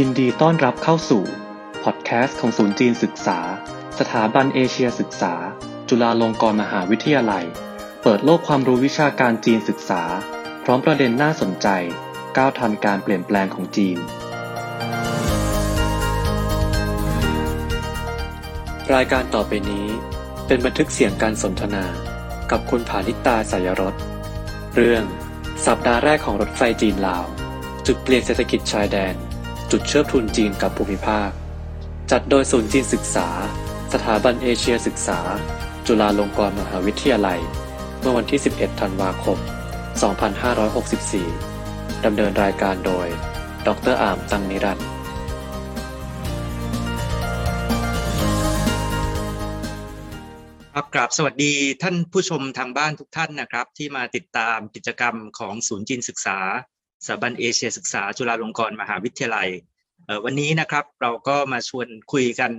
ยินดีต้อนรับเข้าสู่ พอดแคสต์ของศูนย์จีนศึกษา สถาบันเอเชียศึกษา จุฬาลงกรณ์มหาวิทยาลัย เปิดโลกความรู้วิชาการจีนศึกษา พร้อมประเด็นน่าสนใจ ก้าวทันการเปลี่ยนแปลงของจีน รายการต่อไปนี้ เป็นบันทึกเสียงการสนทนา กับคุณผานิตาสายรสเรื่อง สัปดาห์แรกของรถไฟจีนลาว จุดเปลี่ยนเศรษฐกิจชายแดน จุดเชื่อมทุนจีนกับภูมิภาค จัดโดยศูนย์จีนศึกษา สถาบันเอเชียศึกษา จุฬาลงกรณ์มหาวิทยาลัย เมื่อวันที่ 11 ธันวาคม 2564 ดำเนินรายการโดย ดรอามตังนิรันดร์ครับกราบสวัสดีท่านผู้ชมทางบ้านทุกท่านนะครับ ที่มาติดตามกิจกรรมของศูนย์จีนศึกษา สถาบันเอเชียศึกษาจุฬาลงกรณ์มหาวิทยาลัยวันนี้นะครับเราก็มาชวนคุยกัน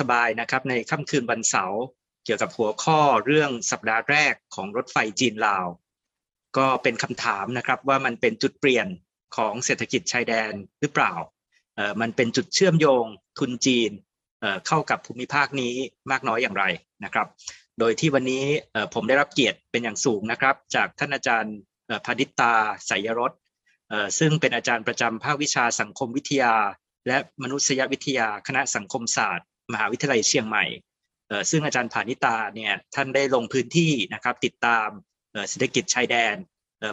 สบายๆนะครับในค่ำคืนวันเสาร์เกี่ยวกับหัวข้อเรื่องสัปดาห์แรกของรถไฟจีนลาว ก็เป็นคำถามนะครับว่ามันเป็นจุดเปลี่ยนของเศรษฐกิจชายแดนหรือเปล่ามันเป็นจุดเชื่อมโยงทุนจีนเข้ากับภูมิภาคนี้มากน้อยอย่างไรนะครับ โดยที่วันนี้ผมได้รับเกียรติเป็นอย่างสูงนะครับ จากท่านอาจารย์พานิตาสายรส ซึ่งเป็นอาจารย์ประจำภาควิชาสังคมวิทยา และมนุษยวิทยาคณะสังคมศาสตร์ มหาวิทยาลัยเชียงใหม่ซึ่งอาจารย์พานิตาเนี่ยท่านได้ลงพื้นที่นะครับติดตามเศรษฐกิจชายแดน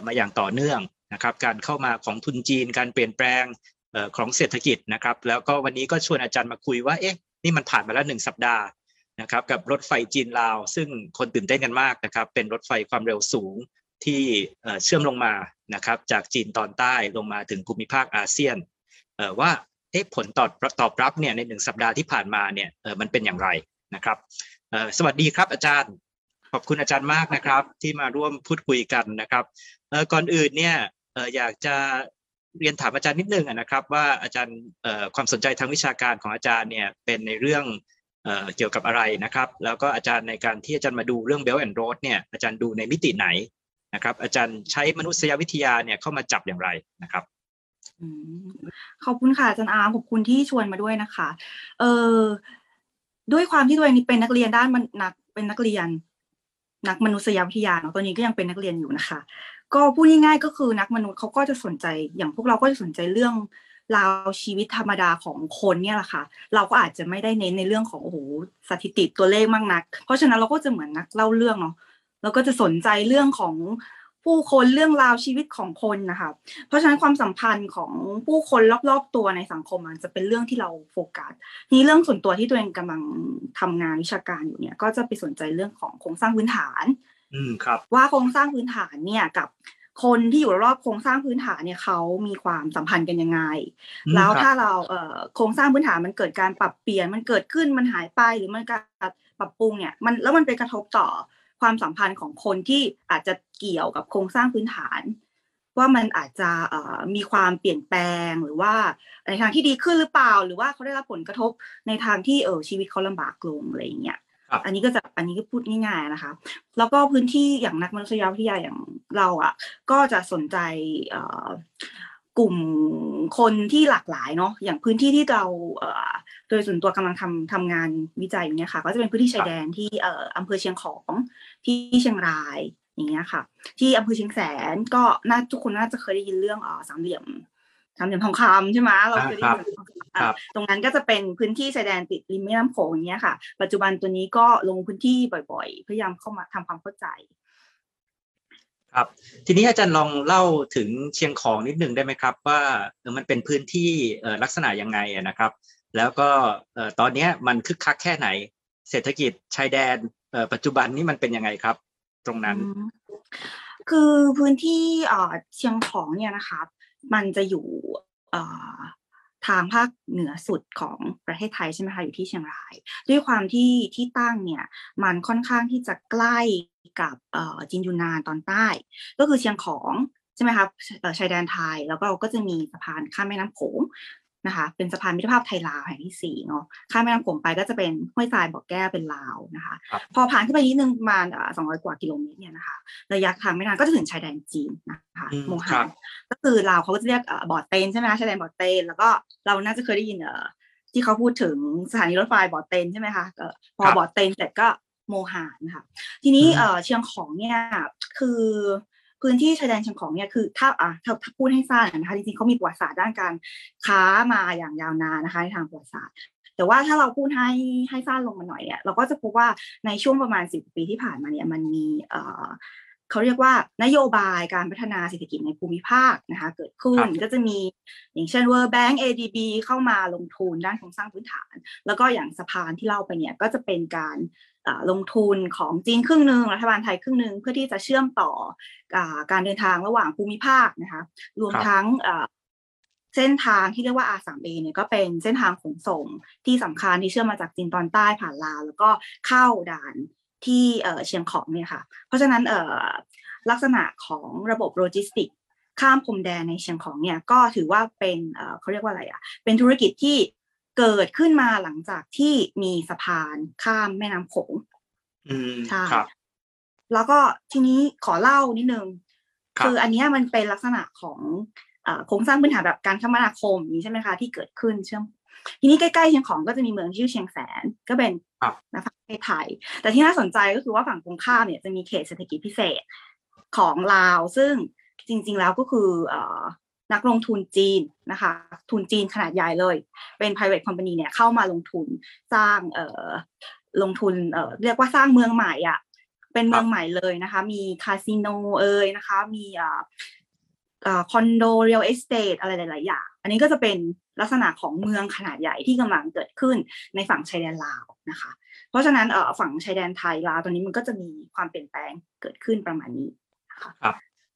มาอย่างต่อเนื่องนะครับการเข้ามาของทุนจีนการเปลี่ยนแปลงของเศรษฐกิจนะครับแล้วก็วันนี้ก็ชวนอาจารย์มาคุยว่าเอ๊ะนี่มันผ่านมาแล้วหนึ่งสัปดาห์นะครับกับรถไฟจีนลาว ซึ่งคนตื่นเต้นกันมากนะครับเป็นรถไฟความเร็วสูงที่เชื่อมลงมา นะครับจากจีนตอนใต้ลงมาถึงภูมิภาคอาเซียนว่าผลตอบตอบรับเนี่ยในหนึ่งสัปดาห์ที่ผ่านมาเนี่ยมันเป็นอย่างไรนะครับสวัสดีครับอาจารย์ ขอบคุณอาจารย์มากนะครับ ที่มาร่วมพูดคุยกันนะครับก่อนอื่นเนี่ยอยากจะเรียนถามอาจารย์นิดนึงนะครับ ว่าอาจารย์ความสนใจทางวิชาการของอาจารย์เนี่ยเป็นในเรื่องเอ่อเกี่ยวกับอะไรนะครับ แล้วก็อาจารย์ในการที่อาจารย์มาดูเรื่อง Belt and Road เนี่ยอาจารย์ดูในมิติไหน นะครับอาจารย์ใช้มนุษยวิทยาเนี่ยเข้ามาจับอย่างไรนะครับขอบคุณค่ะอาจารย์อาร์มขอบคุณที่ชวนมาด้วยนะคะ เออด้วยความที่ตัวเองนี่เป็นนักเรียนด้านมันนักเป็นนักเรียน นักมนุษยวิทยาเนาะตอนนี้ก็ยังเป็นนักเรียนอยู่นะคะ ก็พูดง่ายๆก็คือนักมนุษย์เขาก็จะสนใจอย่างพวกเราก็จะสนใจเรื่องราวชีวิตธรรมดาของคนเนี่ยแหละค่ะ เราก็อาจจะไม่ได้เน้นในเรื่องของโอ้โหสถิติตัวเลขมากนัก เพราะฉะนั้นเราก็จะเหมือนนักเล่าเรื่องเนาะ แล้วก็จะสนใจเรื่องของผู้คนเรื่องราวชีวิตของคนนะคะเพราะฉะนั้นความสัมพันธ์ของผู้คนรอบๆตัวในสังคมมันจะเป็นเรื่องที่เราโฟกัสทีนี้เรื่องส่วนตัวที่ตัวเองกำลังทำงานวิชาการอยู่เนี่ยก็จะไปสนใจเรื่องของโครงสร้างพื้นฐาน อืมครับ ว่าโครงสร้างพื้นฐานเนี่ยกับคนที่อยู่รอบโครงสร้างพื้นฐานเนี่ยเขามีความสัมพันธ์กันยังไงอืมแล้วครับถ้าเราเอ่อโครงสร้างพื้นฐานมันเกิดการปรับเปลี่ยนมันเกิดขึ้นมันหายไปหรือมันการปรับปรุงเนี่ยมันแล้วมันไปกระทบต่อ ความสัมพันธ์ของคนที่อาจจะเกี่ยวกับโครงสร้างพื้นฐาน ว่ามันอาจจะเอ่อมีความเปลี่ยนแปลงหรือว่าในทางที่ดีขึ้นหรือเปล่า หรือว่าเขาได้รับผลกระทบในทางที่เออชีวิตเขาลำบากลงอะไรอย่างเงี้ยครับอันนี้ก็จะอันนี้ก็พูดง่ายๆนะคะ แล้วก็พื้นที่อย่างนักมนุษยวิทยาอย่างเราอะ ก็จะสนใจเอ่อกลุ่มคนที่หลากหลายเนาะอย่างพื้นที่ที่เราเอ่อโดยส่วนตัวกำลังทำทำงานวิจัยอยู่เนี่ยค่ะ ก็จะเป็นพื้นที่ชายแดนที่เอ่ออำเภอเชียงของ ที่เชียงรายอย่างเงี้ยค่ะ ที่อำเภอเชียงแสนก็น่าทุกคนน่าจะเคยได้ยินเรื่องเอ่อสามเหลี่ยมสามเหลี่ยมทองคำใช่ไหมเราเคยได้ยินครับตรงนั้นก็จะเป็นพื้นที่ชายแดนติดริมแม่น้ำโขงอย่างเงี้ยค่ะ ปัจจุบันตัวนี้ก็ลงพื้นที่บ่อยๆ พยายามเข้ามาทำความเข้าใจครับทีนี้อาจารย์ลองเล่าถึงเชียงของนิดนึงได้ไหมครับ ว่าเออมันเป็นพื้นที่เอ่อลักษณะยังไงอะนะครับ แล้วก็เอ่อตอนเนี้ยมันคึกคักแค่ไหน เศรษฐกิจชายแดนเอ่อ ปัจจุบันนี้มันเป็นยังไงครับ ตรงนั้น คือพื้นที่เชียงของเนี่ยนะคะมันจะอยู่ทางภาคเหนือสุดของประเทศไทยใช่ไหมคะอยู่ที่เชียงราย ด้วยความที่ที่ตั้งเนี่ยมันค่อนข้างที่จะใกล้กับจีนยูนนานตอนใต้ ก็คือเชียงของใช่ไหมคะชายแดนไทยแล้วก็ก็จะมีสะพานข้ามแม่น้ำโขง นะคะเป็นสะพานมิตรภาพไทยลาวแห่งที่สี่เนาะข้ามแม่น้ำโขงไปก็จะเป็นห้วยทรายบ่อแก้วเป็นลาวนะคะครับพอผ่านขึ้นไปนิดนึงประมาณสองร้อยกว่ากิโลเมตรเนี่ยนะคะระยะทางไม่นานก็จะถึงชายแดนจีนนะคะอืมโมครัฮับนก็คือลาวเขาก็จะเรียกเอ่อบอดเตนใช่ไหมคะชายแดนบอดเตนแล้วก็เราน่าจะเคยได้ยินเอ่อที่เขาพูดถึงสถานีรถไฟบอดเตนใช่ไหมคะเอ่อพอครับบอดเตนเสร็จก็โมฮานนะคะทีนี้อืมเอ่อเชียงของเนี่ยคือ พื้นที่ชายแดนเชียงของเนี่ยคือถ้าอะถ้าถ้าพูดให้ทราบนะคะจริงๆเขามีประวัติศาสตร์ด้านการค้ามาอย่างยาวนานนะคะในทางประวัติศาสตร์แต่ว่าถ้าเราพูดให้ให้สั้นลงมาหน่อยเนี่ยเราก็จะพบว่าในช่วงประมาณสิบปีที่ผ่านมาเนี่ยมันมีเอ่อเขาเรียกว่านโยบายการพัฒนาเศรษฐกิจในภูมิภาคนะคะเกิดขึ้นก็จะมีอย่างเช่น World Bank ADB เข้ามาลงทุนด้านโครงสร้างพื้นฐาน แล้วก็อย่างสะพานที่เล่าไปเนี่ยก็จะเป็นการอ่า ลงทุนของจีนครึ่งหนึ่งรัฐบาลไทยครึ่งหนึ่งเพื่อที่จะเชื่อมต่ออาการเดินทางระหว่างภูมิภาคนะคะรวมครับทั้งอ่าเส้นทางที่เรียกว่า R3A เนี่ยก็เป็นเส้นทางขนส่งที่สำคัญที่เชื่อมมาจากจีนตอนใต้ผ่านลาว แล้วก็เข้าด่านที่เอ่อเชียงของเนี่ยค่ะ เพราะฉะนั้นเอ่อลักษณะของระบบโลจิสติกข้ามพรมแดนในเชียงของเนี่ยก็ถือว่าเป็นเอ่อเขาเรียกว่าอะไรอะเป็นธุรกิจที่ เกิดขึ้นมาหลังจากที่มีสะพานข้ามแม่น้ำโขงอืมใช่ครับแล้วก็ทีนี้ขอเล่านิดนึงครับคืออันเนี้ยมันเป็นลักษณะของเอ่อโครงสร้างพื้นฐานแบบการคมนาคมอย่างนี้ใช่ไหมคะที่เกิดขึ้นเชื่อมทีนี้ใกล้ๆเชียงของก็จะมีเมืองชื่อเชียงแสนก็เป็นครับนะประเทศไทย แต่ที่น่าสนใจก็คือว่าฝั่งตรงข้ามเนี่ยจะมีเขตเศรษฐกิจพิเศษของลาว ซึ่งจริง ๆ แล้วก็คือเอ่อ นักลงทุนจีนนะคะ ทุนจีนขนาดใหญ่เลย เป็น private company เนี่ยเข้ามาลงทุนสร้างเอ่อลงทุนเอ่อเรียกว่าสร้างเมืองใหม่อะเป็นเมืองใหม่เลยนะคะ มีคาสิโนเอ่ยนะคะ มีเอ่อเอ่อคอนโด real estate อะไรหลาย ๆ อย่าง อันนี้ก็จะเป็นลักษณะของเมืองขนาดใหญ่ที่กำลังเกิดขึ้นในฝั่งชายแดนลาวนะคะ เพราะฉะนั้นเอ่อฝั่งชายแดนไทยลาวตอนนี้มันก็จะมีความเปลี่ยนแปลงเกิดขึ้นประมาณนี้นะคะ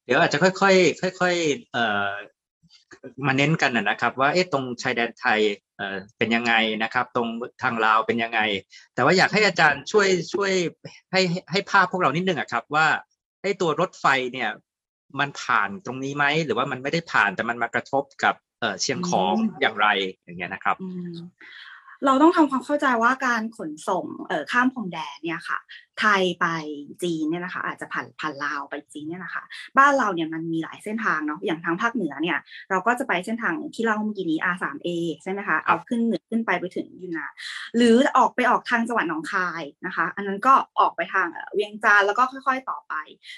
เดี๋ยวอาจจะค่อย ๆ ค่อย ๆ เอ่อ มาเน้นกันนะนะครับ ว่าเอ๊ะตรงชายแดนไทยเอ่อเป็นยังไงนะครับ ตรงทางลาวเป็นยังไง แต่ว่าอยากให้อาจารย์ช่วยช่วยให้ให้ให้ภาพพวกเรานิดนึงอะครับ ว่าไอ้ตัวรถไฟเนี่ยมันผ่านตรงนี้ไหมหรือว่ามันไม่ได้ผ่านแต่มันมากระทบกับเอ่อเชียงของอืมอย่างไรอย่างเงี้ยนะครับอืม เราต้องทำความเข้าใจว่าการขนส่งเอ่อข้ามพรมแดนเนี่ยค่ะ ไทยไปจีนเนี่ยนะคะ อาจจะผ่านผ่านลาวไปจีนเนี่ยนะคะ บ้านเราเนี่ยมันมีหลายเส้นทางเนาะอย่างทางภาคเหนือเนี่ย เราก็จะไปเส้นทางที่เล่าเมื่อกี้นี้ R3A ใช่ไหมคะเอาขึ้นเหนือขึ้นไปไปถึงยูนนานหรือออกไปออกทางจังหวัดหนองคายนะคะ อันนั้นก็ออกไปทางเอ่อเวียงจันทร์แล้วก็ค่อย ๆ ต่อไป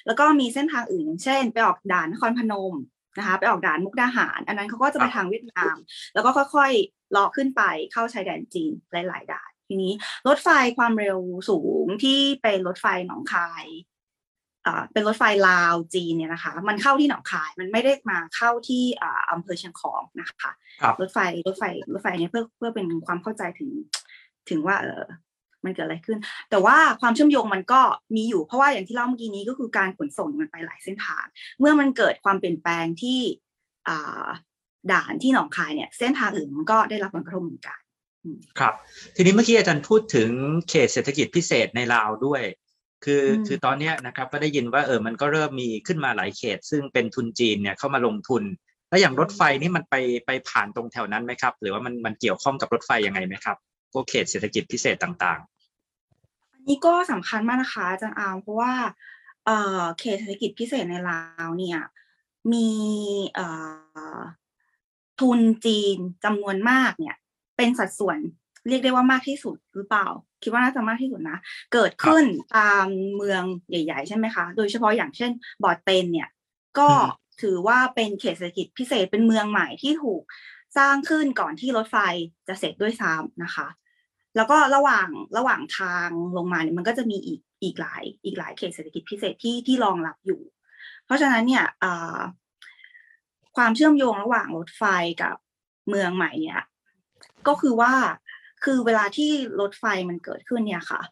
แล้วก็มีเส้นทางอื่นอย่างเช่น ไปออกด่านนครพนม นะคะไปออกด่านมุกดาหาร อันนั้นเขาก็จะไปทางเวียดนาม แล้วก็ค่อยๆเลาะขึ้นไปเข้าชายแดนจีนหลาย ๆ ด่าน ทีนี้รถไฟความเร็วสูงที่เป็นรถไฟหนองคายอ่าเป็นรถไฟลาวจีนเนี่ยนะคะ มันเข้าที่หนองคายมันไม่ได้มาเข้าที่อ่าอำเภอเชียงของนะคะครับรถไฟรถไฟรถไฟเนี่ยเพื่อเพื่อเป็นความเข้าใจถึงถึงว่าเออ มันเกิดอะไรขึ้น แต่ว่าความเชื่อมโยงมันก็มีอยู่เพราะว่าอย่างที่เล่าเมื่อกี้นี้ก็คือการขนส่งมันไปหลายเส้นทาง เมื่อมันเกิดความเปลี่ยนแปลงที่อ่าด่านที่หนองคายเนี่ยเส้นทางอื่นมันก็ได้รับผลกระทบเหมือนกันครับ ทีนี้เมื่อกี้อาจารย์พูดถึงเขตเศรษฐกิจพิเศษในลาวด้วย คืออมคือตอนเนี้ยนะครับก็ได้ยินว่าเออมันก็เริ่มมีขึ้นมาหลายเขต ซึ่งเป็นทุนจีนเนี่ยเข้ามาลงทุน แล้วอย่างรถไฟนี่มันไปไปผ่านตรงแถวนั้นไหมครับ หรือว่ามันมันเกี่ยวข้องกับรถไฟยังไงไหมครับ พวกเขตเศรษฐกิจพิเศษต่างอันนี้ก็สำคัญมากนะคะอาจารย์อาร์มเพราะว่าเอ่อเขตเศรษฐกิจพิเศษในลาวเนี่ย มีเอ่อทุนจีนจำนวนมากเนี่ย เป็นสัดส่วนเรียกได้ว่ามากที่สุดหรือเปล่า คิดว่าน่าจะมากที่สุดนะ เกิดขึ้นตามเมืองใหญ่ ๆ ใช่ไหมคะ โดยเฉพาะอย่างเช่นบอดเตนเนี่ย ก็อืมถือว่าเป็นเขตเศรษฐกิจพิเศษเป็นเมืองใหม่ที่ถูก สร้างขึ้นก่อนที่รถไฟจะเสร็จด้วยซ้ำนะคะ แล้วก็ระหว่างระหว่างทางลงมาเนี่ยมันก็จะมีอีกอีกหลายอีกหลายเขตเศรษฐกิจพิเศษที่ที่รองรับอยู่ เพราะฉะนั้นเนี่ยความเชื่อมโยงระหว่างรถไฟกับเมืองใหม่เนี่ยก็คือว่าคือเวลาที่รถไฟมันเกิดขึ้นเนี่ยค่ะ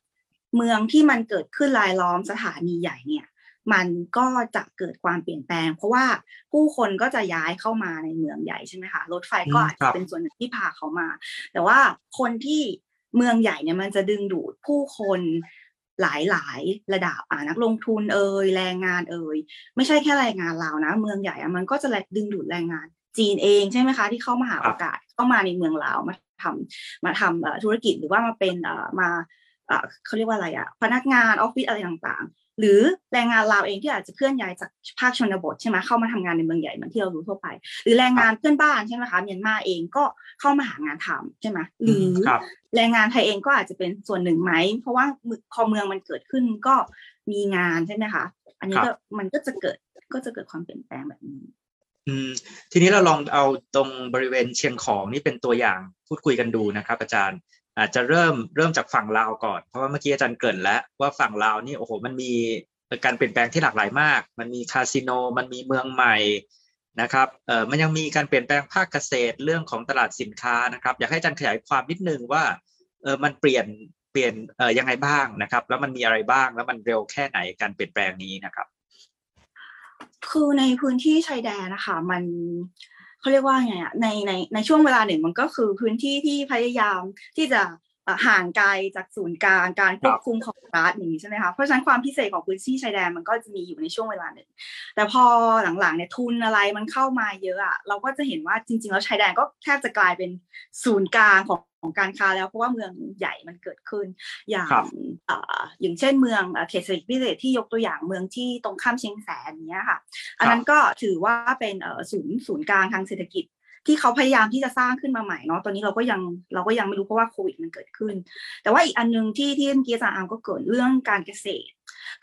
เมืองที่มันเกิดขึ้นรายล้อมสถานีใหญ่เนี่ย มันก็จะเกิดความเปลี่ยนแปลง เพราะว่าผู้คนก็จะย้ายเข้ามาในเมืองใหญ่ใช่ไหมคะรถไฟก็อืมอาจครัจะบเป็นส่วนหนึ่งที่พาเขามา แต่ว่าคนที่เมืองใหญ่เนี่ยมันจะดึงดูดผู้คนหลายหลายๆระดับอ่านักลงทุนเอ่ยแรงงานเอ่ยไม่ใช่แค่แรงงานเราวนะ เมืองใหญ่อะมันก็จะดึงดูดแรงงานจีนเองใช่ไหมคะ ที่เข้ามาหาครับโอกาสเข้ามาในเมืองลาวมาทำมาทำเอ่อธุรกิจหรือว่ามาเป็นเอ่อมาเอ่อเขาเรียกว่าอะไรอะพนักงานออฟฟิศอะไรต่างๆ หรือแรงงานลาวเองที่อาจจะเคลื่อนย้ายจากภาคชนบทใช่ไหมเข้ามาทำงานในเมืองใหญ่เหมือนที่เรารู้ทั่วไป หรือแรงงานเพื่อนบ้านใช่ไหมคะเมียนมาเองก็เข้ามาหางานทำใช่ไหมหรือครับแรงงานไทยเองก็อาจจะเป็นส่วนหนึ่งไหมเพราะว่าพอเมืองมันเกิดขึ้นก็มีงานใช่ไหมคะอันนี้ครับก็มันก็จะเกิดก็จะเกิดความเปลี่ยนแปลงแบบนี้อืมทีนี้เราลองเอาตรงบริเวณเชียงของนี่เป็นตัวอย่างพูดคุยกันดูนะครับ อาจารย์ อาจจะเริ่มเริ่มจากฝั่งลาวก่อน เพราะว่าเมื่อกี้อาจารย์เกริ่นแล้วว่าฝั่งลาวนี่โอ้โหมันมีการเปลี่ยนแปลงที่หลากหลายมาก มันมีคาสิโน มันมีเมืองใหม่นะครับเออมันยังมีการเปลี่ยนแปลงภาคเกษตรเรื่องของตลาดสินค้านะครับ อยากให้อาจารย์ขยายความนิดนึงว่าเออมันเปลี่ยนเปลี่ยนเออยังไงบ้างนะครับ แล้วมันมีอะไรบ้าง แล้วมันเร็วแค่ไหนการเปลี่ยนแปลงนี้นะครับ คือในพื้นที่ชายแดนนะคะมัน เขาเรียกว่าไงอะในในในช่วงเวลาหนึ่งมันก็คือพื้นที่ที่พยายามที่จะห่างไกลจากศูนย์กลางการควบคุมของรัฐอย่างนี้ใช่ไหมคะเพราะฉะนั้นความพิเศษของพื้นที่ชายแดนมันก็จะมีอยู่ในช่วงเวลาหนึ่งแต่พอหลังๆเนี่ยทุนอะไรมันเข้ามาเยอะอะเราก็จะเห็นว่าจริง ๆ แล้วชายแดนก็แทบจะกลายเป็นศูนย์กลางของ ของการค้าแล้วเพราะว่าเมืองใหญ่มันเกิดขึ้น อย่างครับเอ่ออย่างเช่นเมืองเอ่อเขตเศรษฐกิจพิเศษที่ยกตัวอย่างเมืองที่ตรงข้ามเชียงแสนเนี้ยค่ะ อันนั้นก็ถือว่าเป็นเอ่อศูนย์ศูนย์กลางทางเศรษฐกิจที่เขาพยายามที่จะสร้างขึ้นมาใหม่เนาะตอนนี้เราก็ยังเราก็ยังไม่รู้เพราะว่าโควิดมันเกิดขึ้น แต่ว่าอีกอันหนึงที่ที่เมื่อกี้อาจารย์อามก็เกิดเรื่องการเกษตร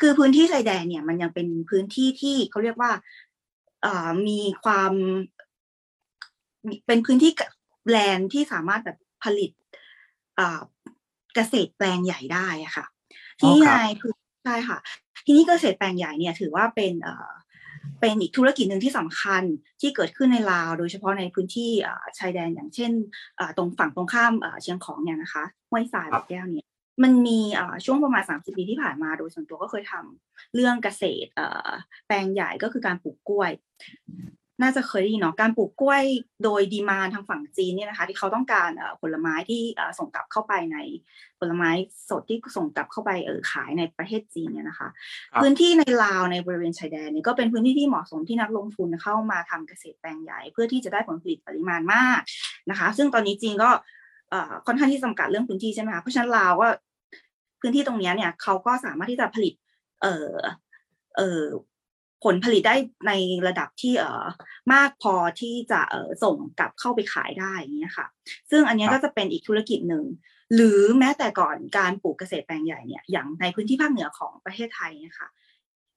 คือพื้นที่ชายแดนเนี่ยมันยังเป็นพื้นที่ที่เขาเรียกว่าเอ่อมีความมีเป็นพื้นที่แลนด์ที่สามารถแบบ ผลิตเอ่อเกษตรแปลงใหญ่ได้อะค่ะอ๋อที่ครัในบพื้นใช่ค่ะ ทีนี้เกษตรแปลงใหญ่เนี่ยถือว่าเป็นเอ่อเป็นอีกธุรกิจหนึ่งที่สำคัญที่เกิดขึ้นในลาว โดยเฉพาะในพื้นที่เอ่อชายแดนอย่างเช่นเอ่อตรงฝั่งตรงข้ามเอ่อเชียงของเนี่ยนะคะห้วยสายครับบางแก้วเนี่ยมันมีเอ่อช่วงประมาณ 30 ปีที่ผ่านมาโดยส่วนตัวก็เคยทำเรื่องเกษตรเอ่อแปลงใหญ่ก็คือการปลูกกล้วย น่าจะเคยได้ยินเนาะการปลูกกล้วยโดยดีมานทางฝั่งจีนเนี่ยนะคะ ที่เขาต้องการเอ่อผลไม้ที่เอ่อส่งกลับเข้าไปในผลไม้สดที่ส่งกลับเข้าไปเออขายในประเทศจีนเนี่ยนะคะครับพื้นที่ในลาวในบริเวณชายแดนเนี่ยก็เป็นพื้นที่ที่เหมาะสมที่นักลงทุนเข้ามาทำเกษตรแปลงใหญ่ เพื่อที่จะได้ผลผลิตปริมาณมากนะคะ ซึ่งตอนนี้จีนก็เอ่อค่อนข้างที่จำกัดเรื่องพื้นที่ใช่ไหมคะเพราะฉะนั้นลาวก็พื้นที่ตรงเนี้ยเนี่ยเขาก็สามารถที่จะผลิต เอ่อเอ่อ ผลผลิตได้ในระดับที่เอ่อมากพอที่จะเอ่อส่งกลับเข้าไปขายได้อย่างเงี้ยค่ะ ซึ่งอันเนี้ยครับก็จะเป็นอีกธุรกิจหนึ่งหรือแม้แต่ก่อนการปลูกเกษตรแปลงใหญ่เนี่ยอย่างในพื้นที่ภาคเหนือของประเทศไทยเนะคะ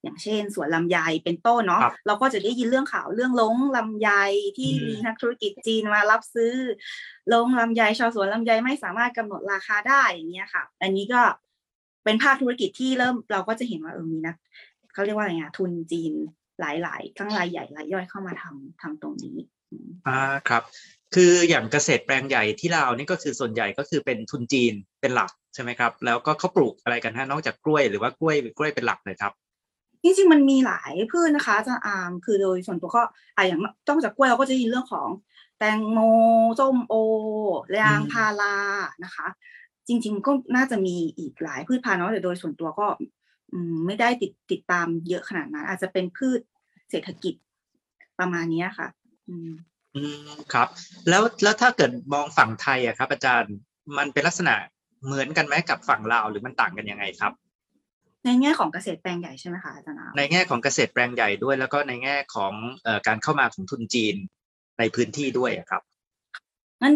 อย่างเช่นสวนลำไยเป็นต้นเนาะครับเราก็จะได้ยินเรื่องข่าวเรื่องลงลำไยที่อืมมีนักธุรกิจจีนมารับซื้อลงลำไยชาวสวนลำไยไม่สามารถกำหนดราคาได้อย่างเงี้ยค่ะ อันนี้ก็เป็นภาคธุรกิจที่เริ่มเราก็จะเห็นว่าเออมีนัก เขาเรียกว่าอะไรอะทุนจีนหลายๆทั้งรายใหญ่รายย่อยเข้ามาทำทำตรงนี้อืมอ่าครับ คืออย่างเกษตรแปลงใหญ่ที่ลาวนี่ก็คือส่วนใหญ่ก็คือเป็นทุนจีนเป็นหลักใช่ไหมครับ แล้วก็เขาปลูกอะไรกันฮะนอกจากกล้วยหรือว่ากล้วยกล้วยเป็นหลักเลยครับจริงๆมันมีหลายพืชนะคะอาจารย์อาร์มคือโดยส่วนตัวก็อะอย่างต้องจากกล้วยเราก็จะได้ยินเรื่องของ แตงโมส้มโอยางอืมพารานะคะ จริง ๆ ก็น่าจะมีอีกหลายพืชพันธุ์เนาะแต่โดยส่วนตัวก็อืม ไม่ได้ติดติดตามเยอะขนาดนั้น อาจจะเป็นพืชเศรษฐกิจประมาณเนี้ยค่ะอืมอืมครับ แล้วแล้วถ้าเกิดมองฝั่งไทยอะครับ อาจารย์มันเป็นลักษณะเหมือนกันไหมกับฝั่งลาวหรือมันต่างกันยังไงครับ ในแง่ของเกษตรแปลงใหญ่ใช่ไหมคะอาจารย์อาร์มในแง่ของเกษตรแปลงใหญ่ด้วย แล้วก็ในแง่ของเอ่อการเข้ามาของทุนจีนในพื้นที่ด้วยอะครับงั้น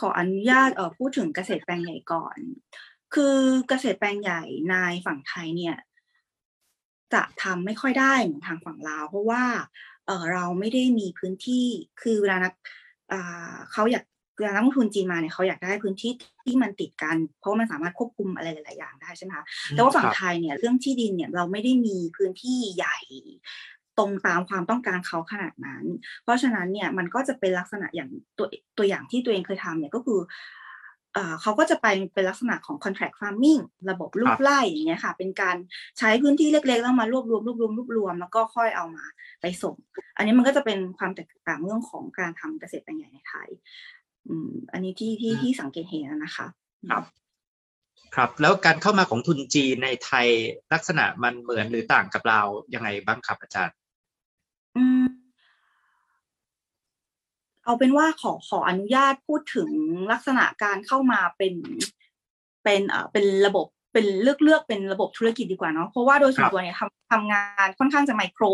ขออนุญาตเอ่อพูดถึงเกษตรแปลงใหญ่ก่อน คือเกษตรแปลงใหญ่ในฝั่งไทยเนี่ย จะทำไม่ค่อยได้เหมือนทางฝั่งลาว เพราะว่าเออเราไม่ได้มีพื้นที่คือเวลานักอ่าเขาอยากเวลานักลงทุนจีนมาเนี่ยเขาอยากได้พื้นที่ที่มันติดกัน เพราะว่ามันสามารถควบคุมอะไรหลาย ๆ อย่างได้ใช่ไหมคะแต่ว่าฝั่งครับไทยเนี่ยเรื่องที่ดินเนี่ยเราไม่ได้มีพื้นที่ใหญ่ตรงตามความต้องการเขาขนาดนั้น เพราะฉะนั้นเนี่ยมันก็จะเป็นลักษณะอย่างตัวตัวอย่างที่ตัวเองเคยทำเนี่ยก็คือ เอ่อเขาก็จะไปเป็นลักษณะของ contract farming ระบบลูครักบไร่อย่างเงี้ยค่ะ เป็นการใช้พื้นที่เล็กๆ แล้วมารวบรวมรวบรวมรวบรวม แล้วก็ค่อยเอามาไปส่ง อันนี้มันก็จะเป็นความแตกต่างเรื่องของการทำเกษตรแปลงใหญ่ในไทยอืมอันนี้ที่ที่ที่สังเกตเห็นนะคะครับครับ แล้วการเข้ามาของทุนจีนในไทยลักษณะมันเหมือนหรือต่างกับเรายังไงบ้างครับอาจารย์ อืม เอาเป็นว่าขอขออนุญาตพูดถึงลักษณะการเข้ามาเป็นเป็นเอ่อเป็นระบบเป็นเลือกเลือกเป็นระบบธุรกิจดีกว่าเนาะเพราะว่าโดยส่วนตัวเนี่ยทำทำงานค่อนข้างจะไมโคร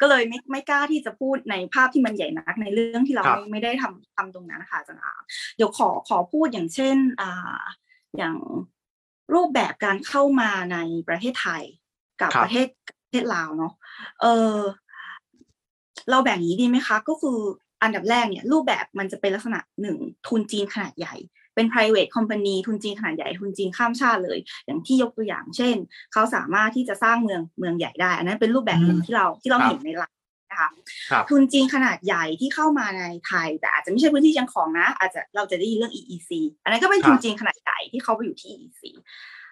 ก็เลยไม่ไม่กล้าที่จะพูดในภาพที่มันใหญ่นักในเรื่องที่เราครับไม่ไม่ได้ทำทำตรงนั้นนะคะอาจารย์อาเดี๋ยวขอขอพูดอย่างเช่นอ่าอย่างรูปแบบการเข้ามาในประเทศไทยกับครับประเทศประเทศลาวเนาะเออเราแบ่งอย่างนี้ดีไหมคะ ก็คือ อันดับแรกเนี่ยรูปแบบมันจะเป็นลักษณะหนึ่งทุนจีนขนาดใหญ่ เป็น private company ทุนจีนขนาดใหญ่ ทุนจีนข้ามชาติเลย อย่างที่ยกตัวอย่างเช่น เขาสามารถที่จะสร้างเมืองเมืองใหญ่ได้ อันนั้นเป็นรูปแบบหนึ่งอืมที่เราที่เราครับเห็นในไลน์นะคะครับทุนจีนขนาดใหญ่ที่เข้ามาในไทย แต่อาจจะไม่ใช่พื้นที่ยังของนะ อาจจะเราจะได้ยินเรื่อง EEC อันนั้นก็เป็นครับทุนจีนขนาดใหญ่ที่เขาไปอยู่ที่ EEC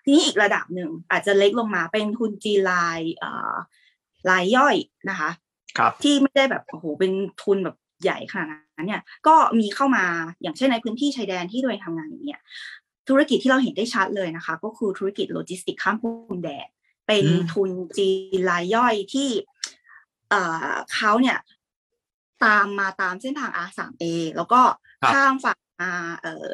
ทีนี้อีกระดับหนึ่งอาจจะเล็กลงมาเป็นทุนจีนรายเอ่อรายย่อยนะคะ ครับที่ไม่ได้แบบโอ้โหเป็นทุนแบบ ใหญ่ขนาดนั้นเนี่ยก็มีเข้ามาอย่างเช่นในพื้นที่ชายแดนที่ตัวเองทำงานอย่างเนี้ยธุรกิจที่เราเห็นได้ชัดเลยนะคะ ก็คือธุรกิจโลจิสติกข้ามพรมแดนเป็นอืมทุนจีนรายย่อยที่เอ่อเขาเนี่ยตามมาตามเส้นทาง R3A แล้วก็ครับข้ามฝั่งมาเอ่อ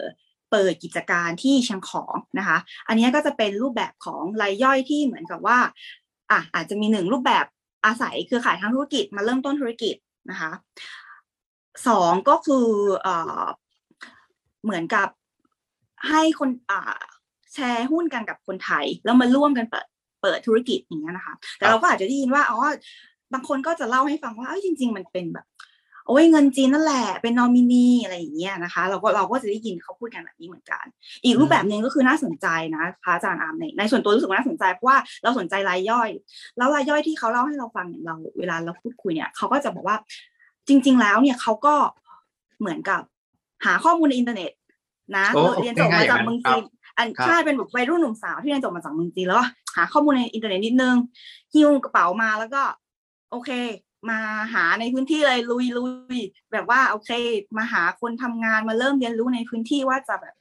เปิดกิจการที่เชียงของนะคะ อันนี้ก็จะเป็นรูปแบบของรายย่อยที่เหมือนกับว่าอะอาจจะมีหนึ่งรูปแบบอาศัยเครือข่ายทางธุรกิจมาเริ่มต้นธุรกิจนะคะ สองก็คือเอ่อเหมือนกับให้คนแชร์หุ้นกันกับคนไทย แล้วมาร่วมกันเปิดเปิดธุรกิจอย่างเงี้ยนะคะ แต่เราก็อาจจะได้ยินว่าอ๋อบางคนก็จะเล่าให้ฟังว่าเอ้ยจริง ๆ มันเป็นแบบโอ้ยเงินจีนนั่นแหละเป็นนอมินีอะไรอย่างเงี้ยนะคะ เราก็เราก็จะได้ยินเขาพูดกันแบบนี้เหมือนกัน อีกรูปแบบหนึ่งก็คือน่าสนใจนะคะอาจารย์อามในในส่วนตัวรู้สึกว่าน่าสนใจเพราะว่าเราสนใจรายย่อย แล้วรายย่อยที่เขาเล่าให้เราฟังเนี่ยเรา เวลาเราพูดคุยเนี่ยเขาก็จะบอกว่า จริง ๆ แล้วเนี่ยเขาก็เหมือนกับหาข้อมูลในอินเทอร์เน็ต นะโอ้เรียนจบมาจากง่ายๆอย่างนั้นเมืองจีนอันครับใช่เป็นแบบวัยรุ่นหนุ่มสาวที่เรียนจบมาจากเมืองจีนแล้วก็หาข้อมูลในอินเทอร์เน็ตนิดนึงหิ้วกระเป๋ามาแล้วก็ โอเค มาหาในพื้นที่เลยลุยลุยแบบว่าโอเค มาหาคนทำงานมาเริ่มเรียนรู้ในพื้นที่ว่าจะแบบ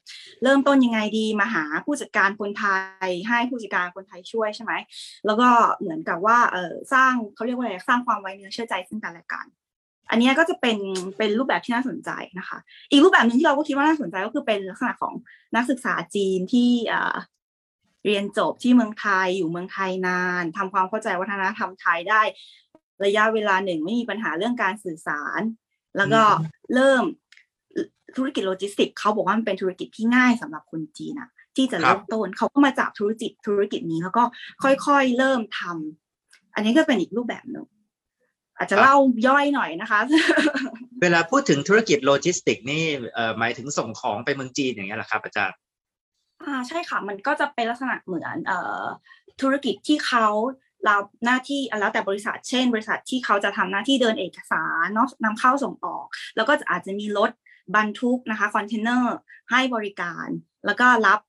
เริ่มต้นยังไงดีมาหาผู้จัดการคนไทย ให้ผู้จัดการคนไทยช่วยใช่ไหมแล้วก็เหมือนกับว่าเออสร้างเขาเรียกว่าอะไรสร้างความไว้เนื้อเชื่อใจซึ่งกันและกัน อันนี้ก็จะเป็นเป็นรูปแบบที่น่าสนใจนะคะ อีกรูปแบบหนึ่งที่เราก็คิดว่าน่าสนใจก็คือเป็นลักษณะของนักศึกษาจีนที่เรียนจบที่เมืองไทยอยู่เมืองไทยนานทำความเข้าใจวัฒนธรรมไทยได้ ระยะเวลาหนึ่งไม่มีปัญหาเรื่องการสื่อสาร แล้วก็เริ่มธุรกิจโลจิสติกเขาบอกว่ามันเป็นธุรกิจที่ง่ายสำหรับคนจีนอะที่จะเริ่มต้นเขาก็มาจากธุรกิจธุรกิจนี้แล้วก็ค่อยๆเริ่มทำอันนี้ก็เป็นอีกรูปแบบหนึ่ง อาจจะเล่าย่อยหน่อยนะคะ เวลาพูดถึงธุรกิจโลจิสติกนี่เอ่อหมายถึงส่งของไปเมืองจีนอย่างเงี้ยเหรอครับอาจารย์อ่าใช่ค่ะมันก็จะเป็นลักษณะเหมือนเอ่อธุรกิจที่เขารับหน้าที่อะแล้วแต่บริษัทเช่น บริษัทที่เขาจะทำหน้าที่เดินเอกสารเนาะนำเข้าส่งออก แล้วก็จะอาจจะมีรถบรรทุกนะคะคอนเทนเนอร์ให้บริการ แล้วก็รับ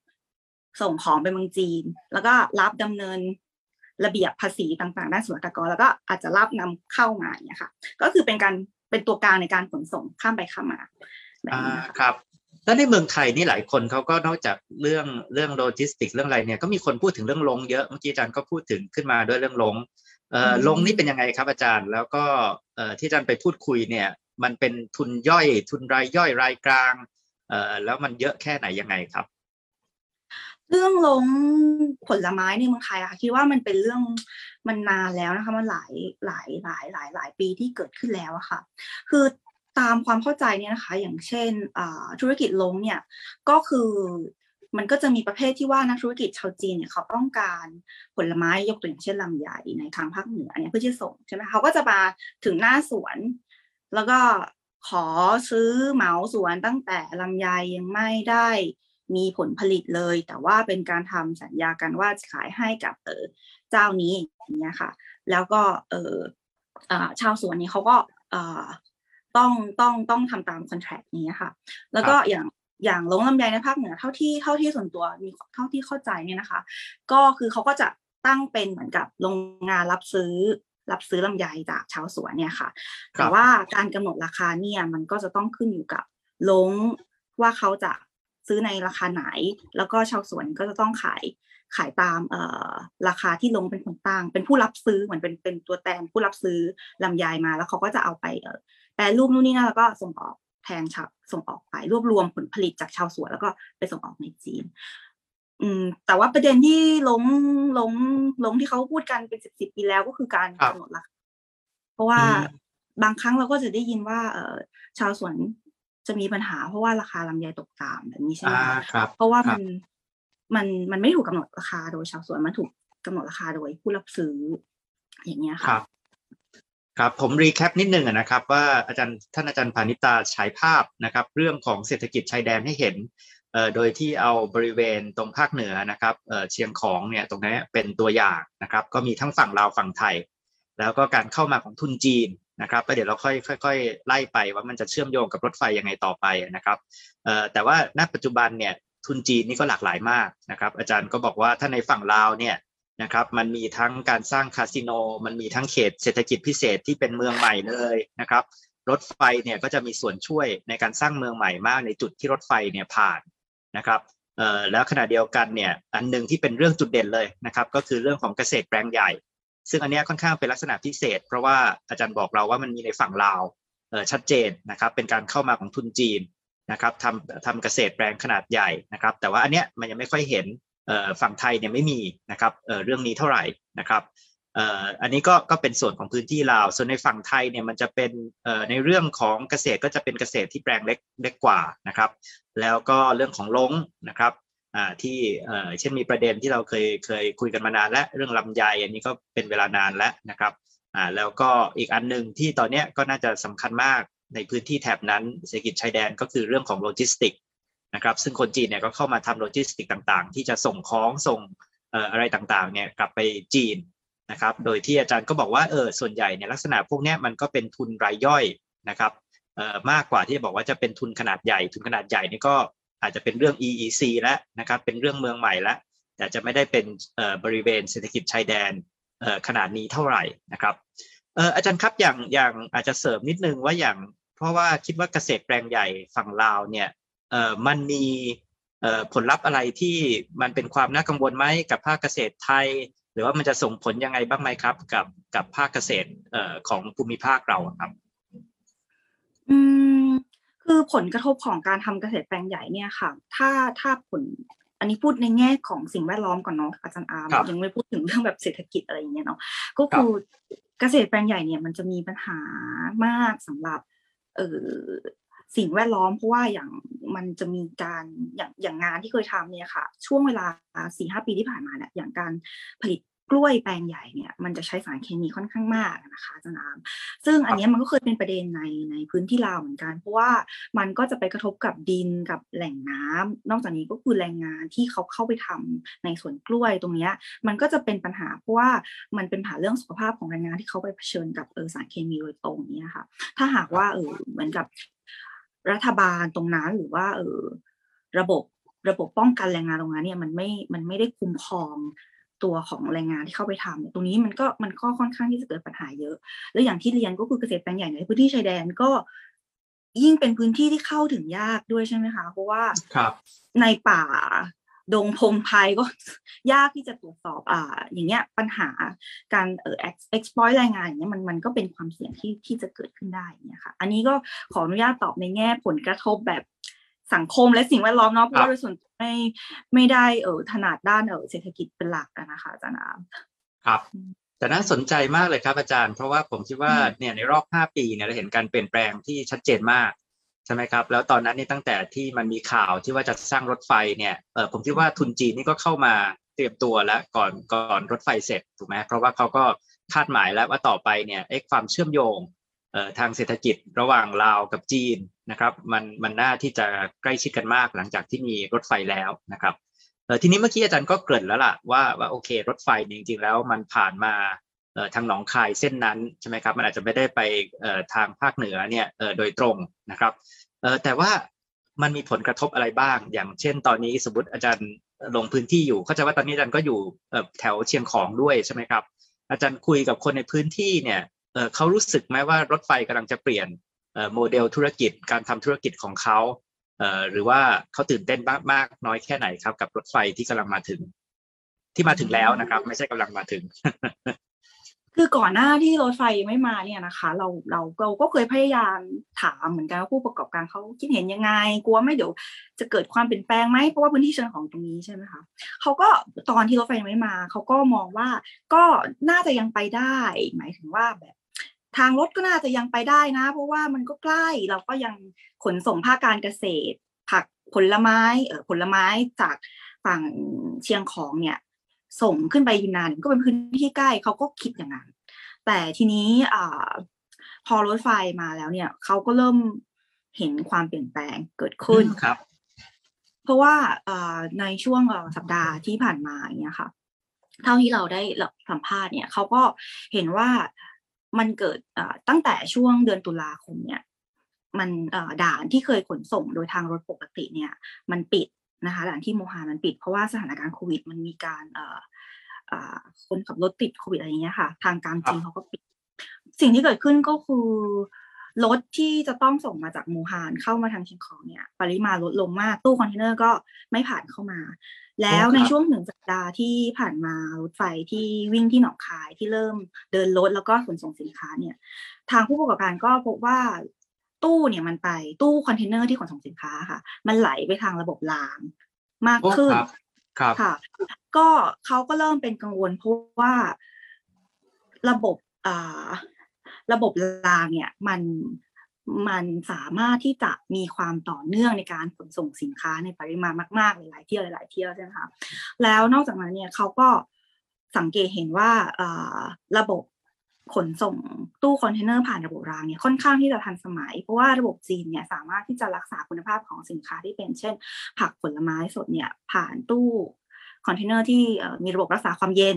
ส่งของไปเมืองจีน แล้วก็รับดำเนิน ระเบียบภาษีต่างๆด้านศุลกากรแล้วก็อาจจะรับนำเข้ามาอย่างเงี้ยค่ะก็คือเป็นการเป็นตัวกลางในการขนส่งข้ามไปข้ามมาแบบอ่านี้นะคะครับแล้วในเมืองไทยนี่หลายคนเขาก็นอกจากเรื่องเรื่องโลจิสติกเรื่องอะไรเนี่ยก็มีคนพูดถึงเรื่องลงเยอะเมื่อกี้อาจารย์ก็พูดถึงขึ้นมาด้วยเรื่องลงเอ่ออืมลงนี่เป็นยังไงครับอาจารย์ แล้วก็เอ่อที่อาจารย์ไปพูดคุยเนี่ย มันเป็นทุนย่อย ทุนรายย่อยรายกลางเอ่อแล้วมันเยอะแค่ไหนยังไงครับ เรื่องลงผลไม้ในเมืองไทยอะค่ะคิดว่ามันเป็นเรื่องมันนานแล้วนะคะ มันหลายหลายหลายหลายหลายปีที่เกิดขึ้นแล้วอะค่ะ คือตามความเข้าใจเนี่ยนะคะ อย่างเช่นธุรกิจลงเนี่ยก็คือมันก็จะมีประเภทที่ว่านักธุรกิจชาวจีนเนี่ยเขาต้องการผลไม้ยกตัวอย่างเช่นลำไยในทางภาคเหนือเนี่ยเพื่อที่จะส่งใช่ไหมเขาก็จะมาถึงหน้าสวน แล้วก็ขอซื้อเหมาสวนตั้งแต่ลำไยยังไม่ได้ มีผลผลิตเลย แต่ว่าเป็นการทำสัญญากันว่าจะขายให้กับเออเจ้านี้อย่างเงี้ยค่ะ แล้วก็เอออ่าชาวสวนนี้เขาก็อ่าต้องต้องต้องทำตามคอนแทรคนี้ค่ะ แล้วก็อย่างอย่างลงลำไยในภาคเหนือเท่าที่เท่าที่ส่วนตัวมีเท่าที่เข้าใจเนี่ยนะคะ ก็คือเขาก็จะตั้งเป็นเหมือนกับโรงงานรับซื้อรับซื้อลำไยจากชาวสวนเนี่ยค่ะครับแต่ว่าการกำหนดราคาเนี่ยมันก็จะต้องขึ้นอยู่กับลงว่าเขาจะ ซื้อในราคาไหน แล้วก็ชาวสวนก็จะต้องขายขายตามเอ่อราคาที่ลงเป็นคนตั้ง เป็นผู้รับซื้อเหมือนเป็นเป็นตัวแทนผู้รับซื้อลำไยมาแล้วเขาก็จะเอาไปเอ่อแปรรูปนู่นนี่นั่นแล้วก็ส่งออกแทแทนชาวส่งออกไป รวบรวมผลผลิตจากชาวสวนแล้วก็ไปส่งออกในจีน อืม แต่ว่าประเด็นที่ลงลงลงที่เขาพูดกันเป็นสิบสิบปีแล้วก็คือการครับกำหนดราคาเพราะว่าอืมบางครั้งเราก็จะได้ยินว่าเออชาวสวน จะมีปัญหาเพราะว่าราคาลำไยตกต่ำแบบนี้ใช่ไหมอ่าคะครับเพราะว่าคมับนมันมันไม่ถูกกำหนดราคาโดยชาวสวนมันถูกกำหนดราคาโดยผู้รับซื้อ อย่างเงี้ยคค่ะรับครับผมรีแคปนิดนึงอะนะครับว่าอาจารย์ท่านอาจารย์พานิตาฉายภาพนะครับ เรื่องของเศรษฐกิจชายแดนให้เห็นเอ่อโดยที่เอาบริเวณตรงภาคเหนือนะครับเอ่อเชียงของเนี่ยตรงนี้เป็นตัวอย่างนะครับ ก็มีทั้งฝั่งลาวฝั่งไทย แล้วก็การเข้ามาของทุนจีน นะครับแล้วเดี๋ยวเราค่อยค่อยๆไล่ไปว่ามันจะเชื่อมโยงกับรถไฟยังไงต่อไปนะครับแต่ว่าณปัจจุบันเนี่ยทุนจีนนี่ก็หลากหลายมากนะครับ อาจารย์ก็บอกว่าถ้าในฝั่งลาวเนี่ยนะครับมันมีทั้งการสร้างคาสิโน มันมีทั้งเขตเศรษฐกิจพิเศษที่เป็นเมืองใหม่เลยนะครับ รถไฟเนี่ยก็จะมีส่วนช่วยในการสร้างเมืองใหม่มากในจุดที่รถไฟเนี่ยผ่านนะครับแล้วขณะเดียวกันเนี่ยอันหนึ่งที่เป็นเรื่องจุดเด่นเลยนะครับ ก็คือเรื่องของเกษตรแปลงใหญ่ ซึ่งอันนี้ค่อนข้างเป็นลักษณะพิเศษ เพราะว่าอาจารย์บอกเราว่ามันมีในฝั่งลาวชัดเจนนะครับเป็นการเข้ามาของทุนจีนนะครับทำทำเกษตรแปลงขนาดใหญ่นะครับ แต่ว่าอันเนี้ยมันยังไม่ค่อยเห็นฝั่งไทยเนี่ยไม่มีนะครับเรื่องนี้เท่าไหร่นะครับอันนี้ก็ก็เป็นส่วนของพื้นที่ลาว ส่วนในฝั่งไทยเนี่ยมันจะเป็นในเรื่องของเกษตรก็จะเป็นเกษตรที่แปลงเล็กเล็กกว่านะครับ แล้วก็เรื่องของล้งนะครับ ที่เอ่อเช่นมีประเด็นที่เราเคยเคยคุยกันมานานและเรื่องลำไยอันนี้ก็เป็นเวลานานแล้วนะครับอ่าแล้วก็อีกอันหนึ่งที่ตอนเนี้ยก็น่าจะสำคัญมากในพื้นที่แถบนั้นเศรษฐกิจชายแดนก็คือเรื่องของโลจิสติกนะครับซึ่งคนจีนเนี่ยก็เข้ามาทำโลจิสติกต่างๆ ที่จะส่งของส่งเอ่ออะไรต่างๆเนี่ยกลับไปจีนนะครับโดยที่อาจารย์ก็บอกว่าเออส่วนใหญ่เนี่ยลักษณะพวกนี้มันก็เป็นทุนรายย่อยนะครับเอ่อมากกว่าที่จะบอกว่าจะเป็นทุนขนาดใหญ่ ทุนขนาดใหญ่นี่ก็ อาจจะเป็นเรื่อง EEC แล้วนะครับเป็นเรื่องเมืองใหม่แล้วแต่จะไม่ได้เป็นเอ่อบริเวณเศรษฐกิจชายแดนเอ่อขนาดนี้เท่าไหร่นะครับเอ่ออาจารย์ครับอย่างอย่างอาจจะเสริมนิดนึงว่าอย่างเพราะว่าคิดว่าเกษตรแปลงใหญ่ฝั่งลาวเนี่ยเอ่อมันมีเอ่อผลลัพธ์อะไรที่มันเป็นความน่ากังวลไหมกับภาคเกษตรไทย หรือว่ามันจะส่งผลยังไงบ้างไหมครับ กับกับภาคเกษตรเอ่อของภูมิภาคเราครับ อืม คือผลกระทบของการทำเกษตรแปลงใหญ่เนี่ยค่ะ ถ้าถ้าผลอันนี้พูดในแง่ของสิ่งแวดล้อมก่อนเนาะอาจารย์อาร์มครับยังไม่พูดถึงเรื่องแบบเศรษฐกิจอะไรอย่างเงี้ยเนาะก็คือเกษตรแปลงใหญ่เนี่ยมันจะมีปัญหามากสำหรับเออสิ่งแวดล้อมเพราะว่าอย่างมันจะมีการอย่างอย่างงานที่เคยทำเนี่ยค่ะ ช่วงเวลาสี่ห้าปีที่ผ่านมาเนี่ยอย่างการผลิต กล้วยแปลงใหญ่เนี่ยมันจะใช้สารเคมีค่อนข้างมากนะคะจารย์อามซึ่งอันนี้มันก็เคยเป็นประเด็นในในพื้นที่ลาวเหมือนกัน เพราะว่ามันก็จะไปกระทบกับดินกับแหล่งน้ำนอกจากนี้ก็คือแรงงานที่เขาเข้าไปทำในสวนกล้วยตรงนี้มันก็จะเป็นปัญหาเพราะว่ามันเป็นปัญหาเรื่องสุขภาพของแรงงานที่เขาไปเผชิญกับเออสารเคมีโดยตรงเนี้ยค่ะถ้าหากว่าเออเหมือนกับรัฐบาลตรงนั้นหรือว่าเออระบบระบบป้องกันแรงงานตรงนั้นเนี่ยมันไม่มันไม่ได้คุ้มครอง ตัวของแรงงานที่เข้าไปทำเนี่ยตรงนี้มันก็มันก็ค่อนข้างที่จะเกิดปัญหาเยอะ แล้วอย่างที่เรียนก็คือเกษตรแปลงใหญ่ในพื้นที่ชายแดนก็ยิ่งเป็นพื้นที่ที่เข้าถึงยากด้วยใช่ไหมคะ เพราะว่าครับในป่าดงพงไพรก็ยากที่จะตรวจสอบอ่า อย่างเงี้ยปัญหาการเอ่อ ex- exploit แรงงานอย่างเงี้ยมันมันก็เป็นความเสี่ยงที่ที่จะเกิดขึ้นได้อย่างเงี้ยค่ะ อันนี้ก็ขออนุญาตตอบในแง่ผลกระทบแบบ สังคมและสิ่งแวดล้อมเนาะเพราะว่าโดยส่วนตัวไม่ไม่ได้เออถนัดด้านเออเศรษฐกิจเป็นหลักอะนะคะอาจารย์อามครับอืมแต่น่าสนใจมากเลยครับอาจารย์ เพราะว่าผมคิดว่าอืมเนี่ยในรอบ 5 ปีเนี่ยเราเห็นการเปลี่ยนแปลงที่ชัดเจนมากใช่ไหมครับ แล้วตอนนั้นนี่ตั้งแต่ที่มันมีข่าวที่ว่าจะสร้างรถไฟเนี่ยเออผมคิดว่าทุนจีนนี่ก็เข้ามาเตรียมตัวแล้วก่อนก่อนรถไฟเสร็จถูกไหมเพราะว่าเขาก็คาดหมายแล้วว่าต่อไปเนี่ยไอ้ความเชื่อมโยงเอ่อ ทางเศรษฐกิจระหว่างลาวกับจีนนะครับ มันมันน่าที่จะใกล้ชิดกันมากหลังจากที่มีรถไฟแล้วนะครับทีนี้เมื่อกี้อาจารย์ก็เกริ่นแล้วล่ะว่าว่าโอเค รถไฟจริงๆแล้วมันผ่านมาทางหนองคายเส้นนั้นใช่ไหมครับมันอาจจะไม่ได้ไปทางภาคเหนือเนี่ยโดยตรงนะครับแต่ว่ามันมีผลกระทบอะไรบ้าง อย่างเช่น ตอนนี้สมมติอาจารย์ลงพื้นที่อยู่เข้าใจว่าตอนนี้อาจารย์ก็อยู่แถวเชียงของด้วยใช่ไหมครับอาจารย์คุยกับคนในพื้นที่เนี่ย เออเขารู้สึกไหมว่ารถไฟกำลังจะเปลี่ยนโมเดลธุรกิจการทำธุรกิจของเขาเอ่อหรือว่าเขาตื่นเต้นมากมากน้อยแค่ไหนครับ กับรถไฟที่กำลังมาถึง ที่มาถึงแล้วนะครับ ไม่ใช่กำลังมาถึง คือก่อนหน้าที่รถไฟไม่มาเนี่ยนะคะ เราเราเราก็เคยพยายามถามเหมือนกันว่าผู้ประกอบการเขาคิดเห็นยังไง กลัวไหม่เดี๋ยวจะเกิดความเปลี่ยนแปลงไหมเพราะว่าพื้นที่เชิงของตรงนี้ใช่ไหมคะเขาก็ตอนที่รถไฟไม่มาเขาก็มองว่าก็น่าจะยังไปได้ หมายถึงว่าแบบ ทางรถก็น่าจะยังไปได้นะ เพราะว่ามันก็ใกล้เราก็ยังขนส่งภาคการเกษตร ผักผลไม้เออผลไม้จากฝั่งเชียงของเนี่ย ส่งขึ้นไปยูนนานก็เป็นพื้นที่ใกล้เขาก็คิดอย่างนั้น แต่ทีนี้อ่าพอรถไฟมาแล้วเนี่ยเขาก็เริ่มเห็นความเปลี่ยนแปลงเกิดขึ้นครับ เพราะว่าเอ่อในช่วงเอ่อสัปดาห์ที่ผ่านมาอย่างเงี้ยค่ะ เท่าที่เราได้สัมภาษณ์เนี่ยเขาก็เห็นว่า มันเกิดเอ่อตั้งแต่ช่วงเดือนตุลาคมเนี่ยมันเอ่อด่านที่เคยขนส่งโดยทางรถปกติเนี่ยมันปิดนะคะด่านที่โมฮานมันปิดเพราะว่าสถานการณ์โควิด มันมีการเอ่อเอ่อคนขับรถติดโควิดอะไรอย่างเงี้ยค่ะ ทางการจีนเขาก็ปิด สิ่งที่เกิดขึ้นก็คือรถที่จะต้องส่งมาจากโมฮานเข้ามาทางเชียงของเนี่ย ปริมาณลดลงมากตู้คอนเทนเนอร์ก็ไม่ผ่านเข้ามา แล้วในช่วงหนึ่งสัปดาห์ที่ผ่านมารถไฟที่วิ่งที่หนองคายที่เริ่มเดินรถแล้วก็ขนส่งสินค้าเนี่ย ทางผู้ประกอบการก็พบว่าตู้เนี่ยมันไปตู้คอนเทนเนอร์ที่ขนส่งสินค้าค่ะ มันไหลไปทางระบบรางมากโอ้ขึ้นครับครับค่ะ ก็เขาก็เริ่มเป็นกังวลเพราะว่าระบบอ่าระบบรางเนี่ย มัน มันสามารถที่จะมีความต่อเนื่องในการขนส่งสินค้าในปริมาณมากๆหลายๆเที่ยวหลายๆเที่ยวใช่ไหมคะแล้วนอกจากนั้นเนี่ยเขาก็สังเกตเห็นว่าระบบขนส่งตู้คอนเทนเนอร์ผ่านระบบรางเนี่ยค่อนข้างที่จะทันสมัย เพราะว่าระบบจีนเนี่ยสามารถที่จะรักษาคุณภาพของสินค้าที่เป็นเช่น ผักผลไม้สดเนี่ยผ่านตู้คอนเทนเนอร์ที่มีระบบรักษาความเย็น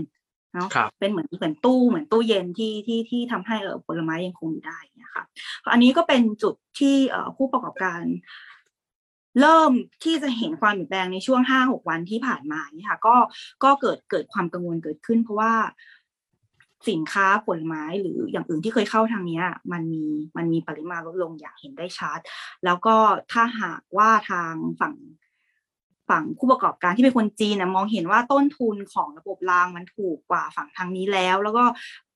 เนาะครับเป็นเหมือนเหมือนตู้เหมือนตู้เย็นที่ที่ที่ทำให้เออผลไม้ยังคงอยู่ได้เนี่ยค่ะอันนี้ก็เป็นจุดที่เอ่อผู้ประกอบการ เริ่มที่จะเห็นความเปลี่ยนแปลงในช่วงห้าหกวันที่ผ่านมานี่ค่ะ ก็ก็เกิดเกิดความกังวลเกิดขึ้น เพราะว่าสินค้าผลไม้หรืออย่างอื่นที่เคยเข้าทางเนี้ยมันมีมันมีปริมาณลดลงอย่างเห็นได้ชัดแล้วก็ถ้าหากว่าทางฝั่ง ฝั่งผู้ประกอบการที่เป็นคนจีนนะมองเห็นว่าต้นทุนของระบบรางมันถูกกว่าฝั่งทางนี้แล้ว แล้วก็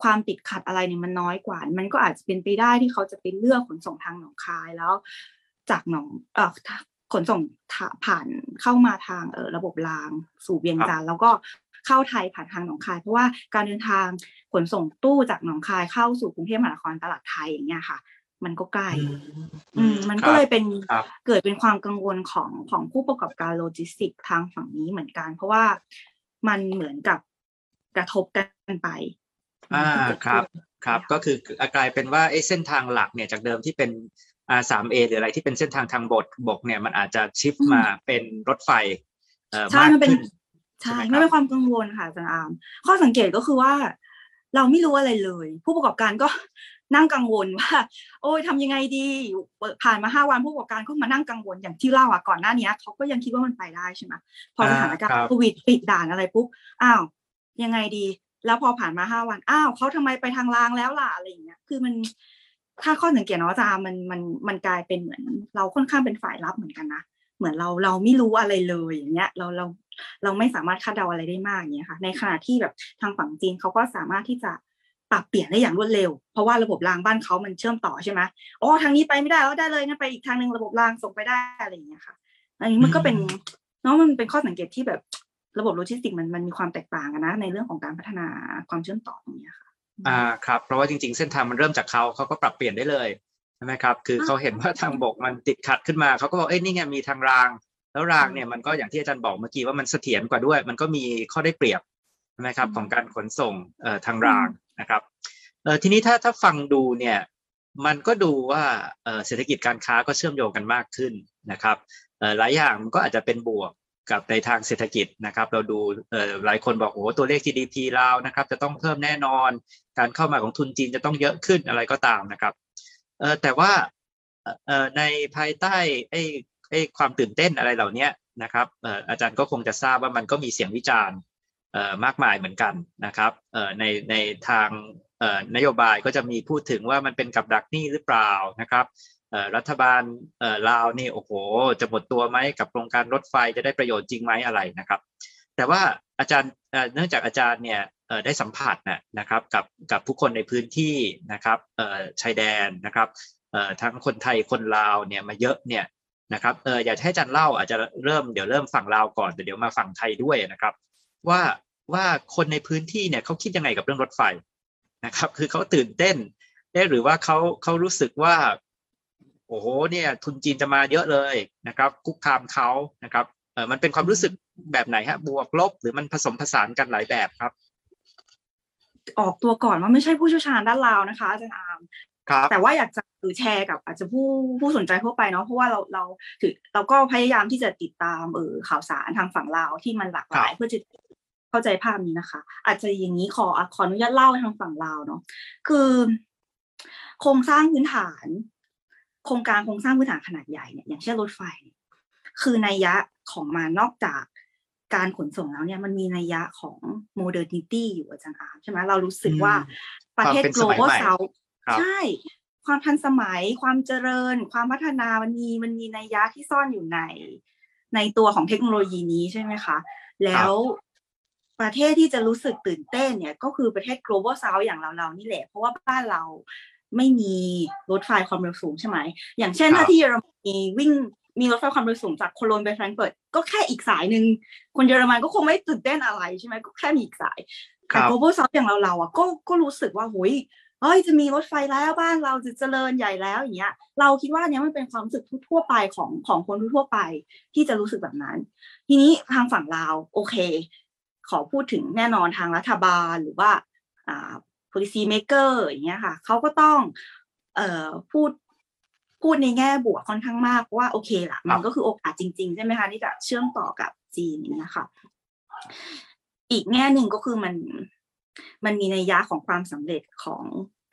ความติดขัดอะไรเนี่ยมันน้อยกว่า มันก็อาจจะเป็นไปได้ที่เขาจะไปเลือกขนส่งทางหนองคายแล้ว จากหนองเอ่อขนส่งผ่านเข้ามาทางเอ่อระบบรางสู่เวียงจันทร์แล้วก็เข้าไทยผ่านทางหนองคาย เพราะว่าการเดินทางขนส่งตู้จากหนองคายเข้าสู่กรุงเทพมหานครตลาดไทยอย่างเงี้ยค่ะ มันก็ใกล้อืมมันก็เลยเป็นครับเกิดเป็นความกังวลของของผู้ประกอบการโลจิสติกส์ทางฝั่งนี้เหมือนกัน เพราะว่ามันเหมือนกับกระทบกันไป อ่าครับครับ ก็คือกลายเป็นว่าไอ้เส้นทางหลักเนี่ยจากเดิมที่เป็นอ่าสามเอหรืออะไรที่เป็นเส้นทางทางบกบกเนี่ยมันอาจจะชิฟมาเป็นรถไฟเอ่อใช่มากมันเป็นขึ้นใช่ใช่ไหมครับไม่เป็นความกังวลค่ะอาจารย์อาร์มข้อสังเกตก็คือว่า เราไม่รู้อะไรเลย ผู้ประกอบการก็ นั่งกังวลว่า โอ้ยทำยังไงดีเปิดผ่านมาห้าวันผู้ประกอบการก็มานั่งกังวลอย่างที่เล่าอะก่อนหน้านี้เขาก็ยังคิดว่ามันไปได้ใช่ไหมพอสถานการณ์โควิดปิดด่านอะไรปุ๊บอ้าวยังไงดี แล้วพอผ่านมาห้าวันอ้าวเขาทำไมไปทางรางแล้วล่ะอะไรอย่างเงี้ย คือมันถ้าข้อสังเกตเนาะอาจารย์มันมันมันกลายเป็นเหมือน เราค่อนข้างเป็นฝ่ายรับเหมือนกันนะเหมือนเราเราไม่รู้อะไรเลยอย่างเงี้ยเราเราเราไม่สามารถคาดเดาอะไรได้มากอย่างเงี้ยค่ะ ในขณะที่แบบทางฝั่งจีนเขาก็สามารถที่จะ ปรับเปลี่ยนได้อย่างรวดเร็ว เพราะว่าระบบรางบ้านเขามันเชื่อมต่อใช่ไหมอ๋อทางนี้ไปไม่ได้แล้วได้เลยงั้นไปอีกทางหนึ่งระบบรางส่งไปได้อะไรอย่างเงี้ยค่ะอันนี้มันก็เป็นเนาะมันเป็นข้อสังเกตที่แบบระบบโลจิสติกส์มันมันมีความแตกต่างกันนะ ในเรื่องของการพัฒนาความเชื่อมต่อตรงเนี้ยค่ะอ่าครับ เพราะว่าจริง ๆ เส้นทางมันเริ่มจากเขาเขาก็ปรับเปลี่ยนได้เลยใช่ไหมครับ คือเขาเห็นว่าทางบกมันติดขัดขึ้นมาเขาก็บอกเอ้ยนี่ไงมีทางราง แล้วรางเนี่ยมันก็อย่างที่อาจารย์บอกเมื่อกี้ว่ามันเสถียรกว่าด้วย มันก็มีข้อได้เปรียบใช่ไหมครับอืมของการขนส่งเอ่อทางราง นะครับเอ่อทีนี้ถ้าถ้าฟังดูเนี่ยมันก็ดูว่าเอ่อเศรษฐกิจการค้าก็เชื่อมโยงกันมากขึ้นนะครับเอ่อหลายอย่างมันก็อาจจะเป็นบวกกับในทางเศรษฐกิจนะครับ เราดูเอ่อหลายคนบอกโอ้ตัวเลข GDP ลานะครับ จะต้องเพิ่มแน่นอน การเข้ามาของทุนจีนจะต้องเยอะขึ้นอะไรก็ตามนะครับเอ่อแต่ว่าเอ่อในภายใต้ไอ้ไอ้ความตื่นเต้นอะไรเหล่านี้นะครับเอ่ออาจารย์ก็คงจะทราบว่ามันก็มีเสียงวิจารณ์ มากมายเหมือนกันนะครับในในทางนโยบายก็จะมีพูดถึงว่ามันเป็นกับดักหนี้หรือเปล่านะครับรัฐบาลลาวนี่โอ้โหจะหมดตัวไหมกับโครงการรถไฟจะได้ประโยชน์จริงไหมอะไรนะครับ แต่ว่าอาจารย์เนื่องจากอาจารย์เนี่ยได้สัมผัสนะนะครับกับกับผู้คนในพื้นที่นะครับชายแดนนะครับทั้งคนไทยคนลาวเนี่ยมาเยอะเนี่ยนะครับอออยากให้อาจารย์เล่าอาจจะเริ่มเดี๋ยวเริ่มฝั่งลาวก่อนแต่เดี๋ยวมาฝั่งไทยด้วยนะครับ ว่า ว่าคนในพื้นที่เนี่ยเขาคิดยังไงกับเรื่องรถไฟนะครับ คือเขาตื่นเต้นเอ๊ะหรือว่าเขาเขารู้สึกว่าโอ้โหเนี่ยทุนจีนจะมาเยอะเลยนะครับ คุกคามเขานะครับเออมันเป็นความรู้สึกแบบไหนฮะบวกลบ หรือมันผสมผสานกันหลายแบบครับ ออกตัวก่อนว่าไม่ใช่ผู้เชี่ยวชาญด้านลาวนะคะอาจารย์อามครับแต่ว่าอยากจะแชร์กับอาจจะผู้ผู้สนใจทั่วไปเนาะเพราะว่าเราเราถือเราก็พยายามที่จะติดตามเออข่าวสารทางฝั่งลาวที่มันหลากหลายครับเพื่อจะ เข้าใจภาพนี้นะคะ อาจจะอย่างนี้ขอขออนุญาตเล่าทางฝั่งลาวเนาะคือ โครงสร้างพื้นฐาน โครงการโครงสร้างพื้นฐานขนาดใหญ่เนี่ยอย่างเช่นรถไฟเนี่ยคือนัยยะของมันนอกจากการขนส่งแล้วเนี่ยมันมีนัยยะของ modernity อยู่อาจารย์อาร์มใช่ไหมเรารู้สึกว่าประเทศความเป็นโกลสมัยบอลใหม่เซาครับใช่ ความทันสมัยความเจริญ ความพัฒนามันมีมันมีนัยยะที่ซ่อนอยู่ใน ในตัวของเทคโนโลยีนี้ใช่ไหมคะ แล้ว ประเทศที่จะรู้สึกตื่นเต้นเนี่ยก็คือประเทศ global south อย่างเราเรานี่แหละ เพราะว่าบ้านเราไม่มีรถไฟความเร็วสูงใช่ไหม อย่างเช่นครับถ้าที่เยอรมนีวิ่งมีรถไฟความเร็วสูงจากโคโลนไปแฟรงก์เฟิร์ตก็แค่อีกสายหนึ่งคนเยอรมันก็คงไม่ตื่นเต้นอะไรใช่ไหมก็แค่มีอีกสายคแต่รับ global south อย่างเราเราอะก็ก็รู้สึกว่าโหยเฮ้ยจะมีรถไฟแล้วบ้านเราจะเจริญใหญ่แล้วอย่างเงี้ย เราคิดว่าอันเนี้ยมันเป็นความรู้สึกทั่วๆไปของของคนทั่วๆไปที่จะรู้สึกแบบนั้น ทีนี้ทางฝั่งลาวโอเค ขอพูดถึงแน่นอนทางรัฐบาลหรือว่าอ่า policy maker อย่างเงี้ยค่ะเขาก็ต้องเอ่อพูดพูดในแง่บวกค่อนข้างมากว่าโอเคล่ะมันก็คือโอกาสจริงๆ ใช่ไหมคะที่จะเชื่อมต่อกับจีนอย่างเงี้ยค่ะอีกแง่หนึ่งก็คือมันมันมีนัยยะของความสำเร็จของ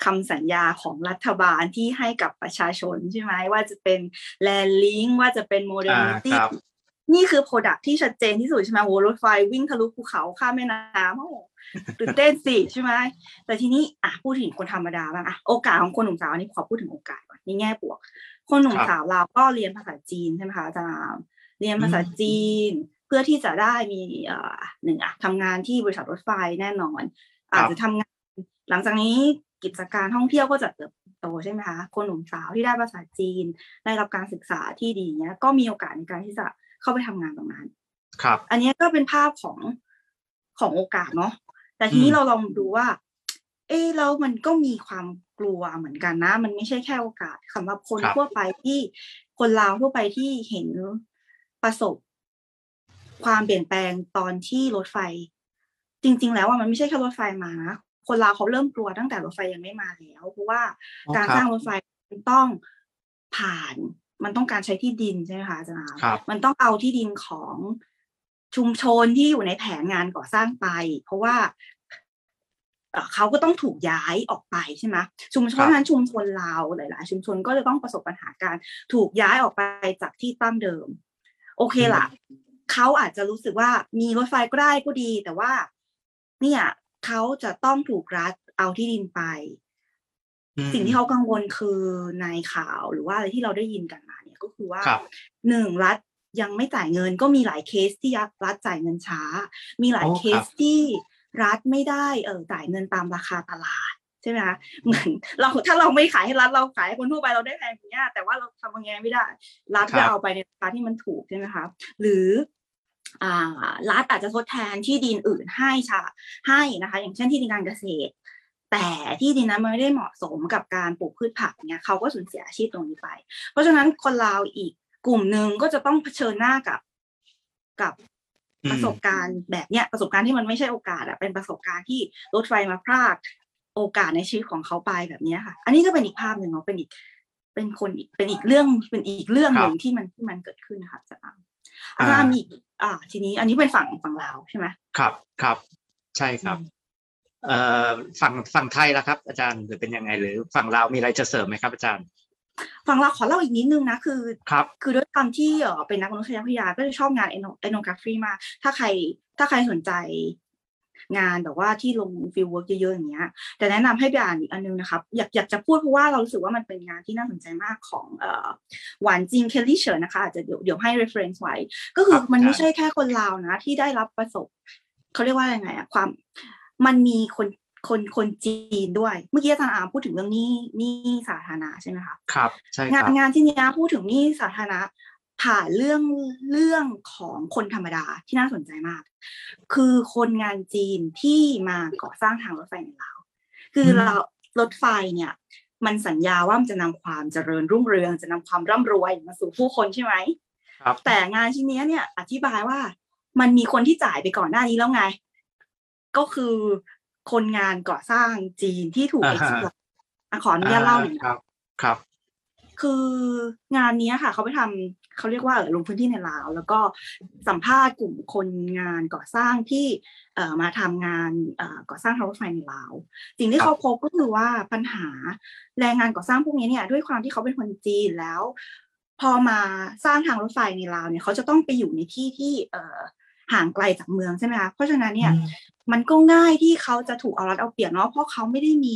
คำสัญญาของรัฐบาลที่ให้กับประชาชนใช่ไหมว่าจะเป็น land link ว่าจะเป็นโมเด r นิตี้ครับ นี่คือ product ที่ชัดเจนที่สุดใช่ไหมโหรถไฟวิ่งทะลุภูเขาข้ามแม่น้ำโอ้ตื่นเต้นสิใช่ไหมแต่ทีนี้อะพูดถึงคนธรรมดาบ้างอะโอกาสของคนหนุ่มสาวอันนี้ขอพูดถึงโอกาสก่อนในแง่บวก คนหนุ่มสาวเราก็เรียนภาษาจีนใช่ไหมคะอาจารย์เรียนภาษาจีนเพื่อที่จะได้มีเอ่อหนึ่งอะทำงานที่บริษัทรถไฟแน่นอน อาจจะทำงานหลังจากนี้กิจการท่องเที่ยวก็จะเติบโตใช่ไหมคะคนหนุ่มสาวที่ได้ภาษาจีน ได้รับการศึกษาที่ดีเนี้ยก็มีโอกาสในการที่จะ เข้าไปทำงานตรงนั้น ครับ อันเนี้ยก็เป็นภาพของของโอกาสเนาะแต่ทีนี้อืมเราลองดูว่า เอ๊ะแล้วมันก็มีความกลัวเหมือนกันนะ มันไม่ใช่แค่โอกาสสำหรับคนทั่วไปที่คนลาวทั่วไปที่เห็นประสบ ความเปลี่ยนแปลงตอนที่รถไฟ จริง ๆ แล้วว่ามันไม่ใช่แค่รถไฟมานะคนลาวเขาเริ่มกลัวตั้งแต่รถไฟยังไม่มาแล้ว เพราะว่าอ๋อการครับสร้างรถไฟมันต้องผ่าน มันต้องการใช้ที่ดินใช่ไหมคะอาจารย์ครับมันต้องเอาที่ดินของชุมชนที่อยู่ในแผนงานก่อสร้างไป เพราะว่าเอ่อเขาก็ต้องถูกย้ายออกไปใช่ไหมชุมชนครับนั้นชุมชนลาวหลาย ๆ ชุมชนก็จะต้องประสบปัญหาการถูกย้ายออกไปจากที่ตั้งเดิม โอเคล่ะเขาอาจจะรู้สึกว่ามีรถไฟก็ได้ก็ดี แต่ว่า เนี่ยเขาจะต้องถูกรัฐเอาที่ดินไปอืมสิ่งที่เขากังวลคือในข่าวหรือว่าอะไรที่เราได้ยินกันมาเนี่ย ก็คือว่าครับหนึ่งรัฐยังไม่จ่ายเงิน ก็มีหลายเคสที่รัฐจ่ายเงินช้า มีหลายโอ้เคครัสบที่รัฐไม่ได้เออจ่ายเงินตามราคาตลาดใช่ไหมคะเหมือนเราถ้าเราไม่ขายให้รัฐเราขายให้คนทั่วไปเราได้แพงอย่างเงี้ยแต่ว่าเราทำยังไงไม่ได้ รัฐครับจะเอาไปในราคาที่มันถูกใช่ไหมคะหรืออ่ารัฐอาจจะทดแทนที่ดินอื่นให้ชาให้นะคะ อย่างเช่นที่ดินการเกษตร แต่ที่ดินนั้นมันไม่ได้เหมาะสมกับการปลูกพืชผักเนี่ยเขาก็สูญเสียอาชีพตรงนี้ไป เพราะฉะนั้นคนลาวอีกกลุ่มหนึ่งก็จะต้องเผชิญหน้ากับกับอืมประสบการณ์แบบเนี้ยประสบการณ์ที่มันไม่ใช่โอกาสอะเป็นประสบการณ์ที่รถไฟมาพรากโอกาสในชีวิตของเขาไปแบบเนี้ยค่ะ อันนี้ก็เป็นอีกภาพหนึ่งเนาะเป็นอีกเป็นคนอีกเป็นอีกเรื่องเป็นอีกเรื่องหนึ่งที่มันที่มันเกิดขึ้นนะคะอาจารย์อาจารย์มีอีกอ่า ทีนี้ อันนี้เป็นฝั่งฝั่งลาวใช่ไหมครับครับ ใช่ครับอืมเอ่อ ฝั่งฝั่งไทยล่ะครับ อาจารย์หรือเป็นยังไง หรือฝั่งลาวมีอะไรจะเสริมไหมครับอาจารย์ฝั่งลาวขอเล่าอีกนิดนึงนะคือครับคือด้วยความที่เออเป็นนักมนุษยวิทยาก็จะชอบงานเอโนกราฟีมากถ้าใครถ้าใครสนใจงานแบบว่าที่ลง fieldwork เยอะๆอย่างเงี้ย แต่แนะนำให้ไปอ่านอีกอันนึงนะครับ อยากอยากจะพูดเพราะว่าเรารู้สึกว่ามันเป็นงานที่น่าสนใจมากของเอ่อ Wanjing Kelly Chen นะคะอาจจะเดี๋ยวเดี๋ยวให้ reference ไว้ ก็คือครับมันไม่ได้ใช่แค่คนลาวนะ ที่ได้รับประสบเขาเรียกว่ายังไงอะความ มันมีคนคนคนจีนด้วย เมื่อกี้อาจารย์อาร์มพูดถึงเรื่องหนี้หนี้สาธารณะใช่ไหมคะครับใช่คงารันบงานที่เนี้ยพูดถึงหนี้สาธารณะผ่านเรื่องเรื่องของคนธรรมดาที่น่าสนใจมาก คือคนงานจีนที่มาก่อสร้างทางรถไฟในลาวคืออืมเรารถไฟเนี่ย มันสัญญาว่ามันจะนำความเจริญรุ่งเรือง จะนำความร่ำรวยมาสู่ผู้คนใช่ไหมครับแต่งานชิ้นเนี้ยเนี่ยอธิบายว่ามันมีคนที่จ่ายไปก่อนหน้านี้แล้วไง ก็คือคนงานก่อสร้างจีนที่ถูกอ่า exploitขออนุญาตเล่าหน่อยครันะบครับ คืองานเนี้ยค่ะ เขาไปทำเขาเรียกว่าเออลงพื้นที่ในลาว แล้วก็สัมภาษณ์กลุ่มคนงานก่อสร้างที่เอ่อมาทำงานเอ่อก่อสร้างทางรถไฟในลาวสิ่งที่ครับเขาพบก็คือว่าปัญหาแรงงานก่อสร้างพวกนี้เนี่ย ด้วยความที่เขาเป็นคนจีนแล้ว พอมาสร้างทางรถไฟในลาวเนี่ยเขาจะต้องไปอยู่ในที่ที่เอ่อ ห่างไกลจากเมืองใช่ไหมคะเพราะฉะนั้นเนี่ยมันก็ง่ายที่เขาจะถูกเอารัดเอาเปรียบเนาะเพราะเขาไม่ได้มี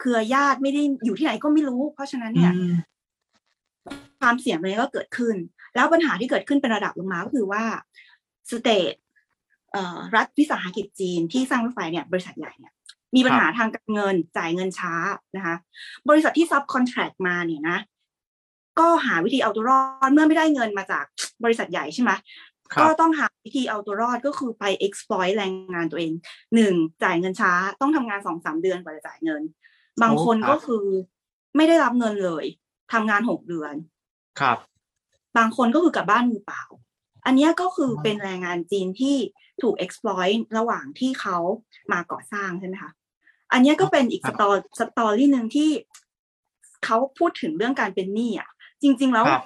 เครือญาติไม่ได้อยู่ที่ไหนก็ไม่รู้ เพราะฉะนั้นเนี่ยอืมความเสี่ยงตรงนี้ก็เกิดขึ้น แล้วปัญหาที่เกิดขึ้นเป็นระดับลงมาก็คือว่าสเตทเอ่อรัฐวิสาหกิจจีนที่สร้างรถไฟเนี่ยบริษัทใหญ่เนี่ยมีปัญหาทางการเงินจ่ายเงินช้านะคะ บริษัทที่ซับคอนแทรคมาเนี่ยนะ ก็หาวิธีเอาตัวรอดเมื่อไม่ได้เงินมาจากบริษัทใหญ่ใช่ไหมครับก็ต้องหา วิธีเอาตัวรอดก็คือไป exploit แรงงานตัวเองหนึ่งจ่ายเงินช้าต้องทำงานสองสามเดือนกว่าจะจ่ายเงิน บางคนโอ้ครับก็คือไม่ได้รับเงินเลยทำงานหกเดือน ครับ บางคนก็คือกลับบ้านมือเปล่า อันเนี้ยก็คือออเป็นแรงงานจีนที่ถูก exploit ระหว่างที่เขามาก่อสร้างใช่ไหมคะอันเนี้ยก็เป็นอีกสตอสตอรี่หนึ่งที่เขาพูดถึงเรื่องการเป็นหนี้อะ จริง ๆ แล้วครับ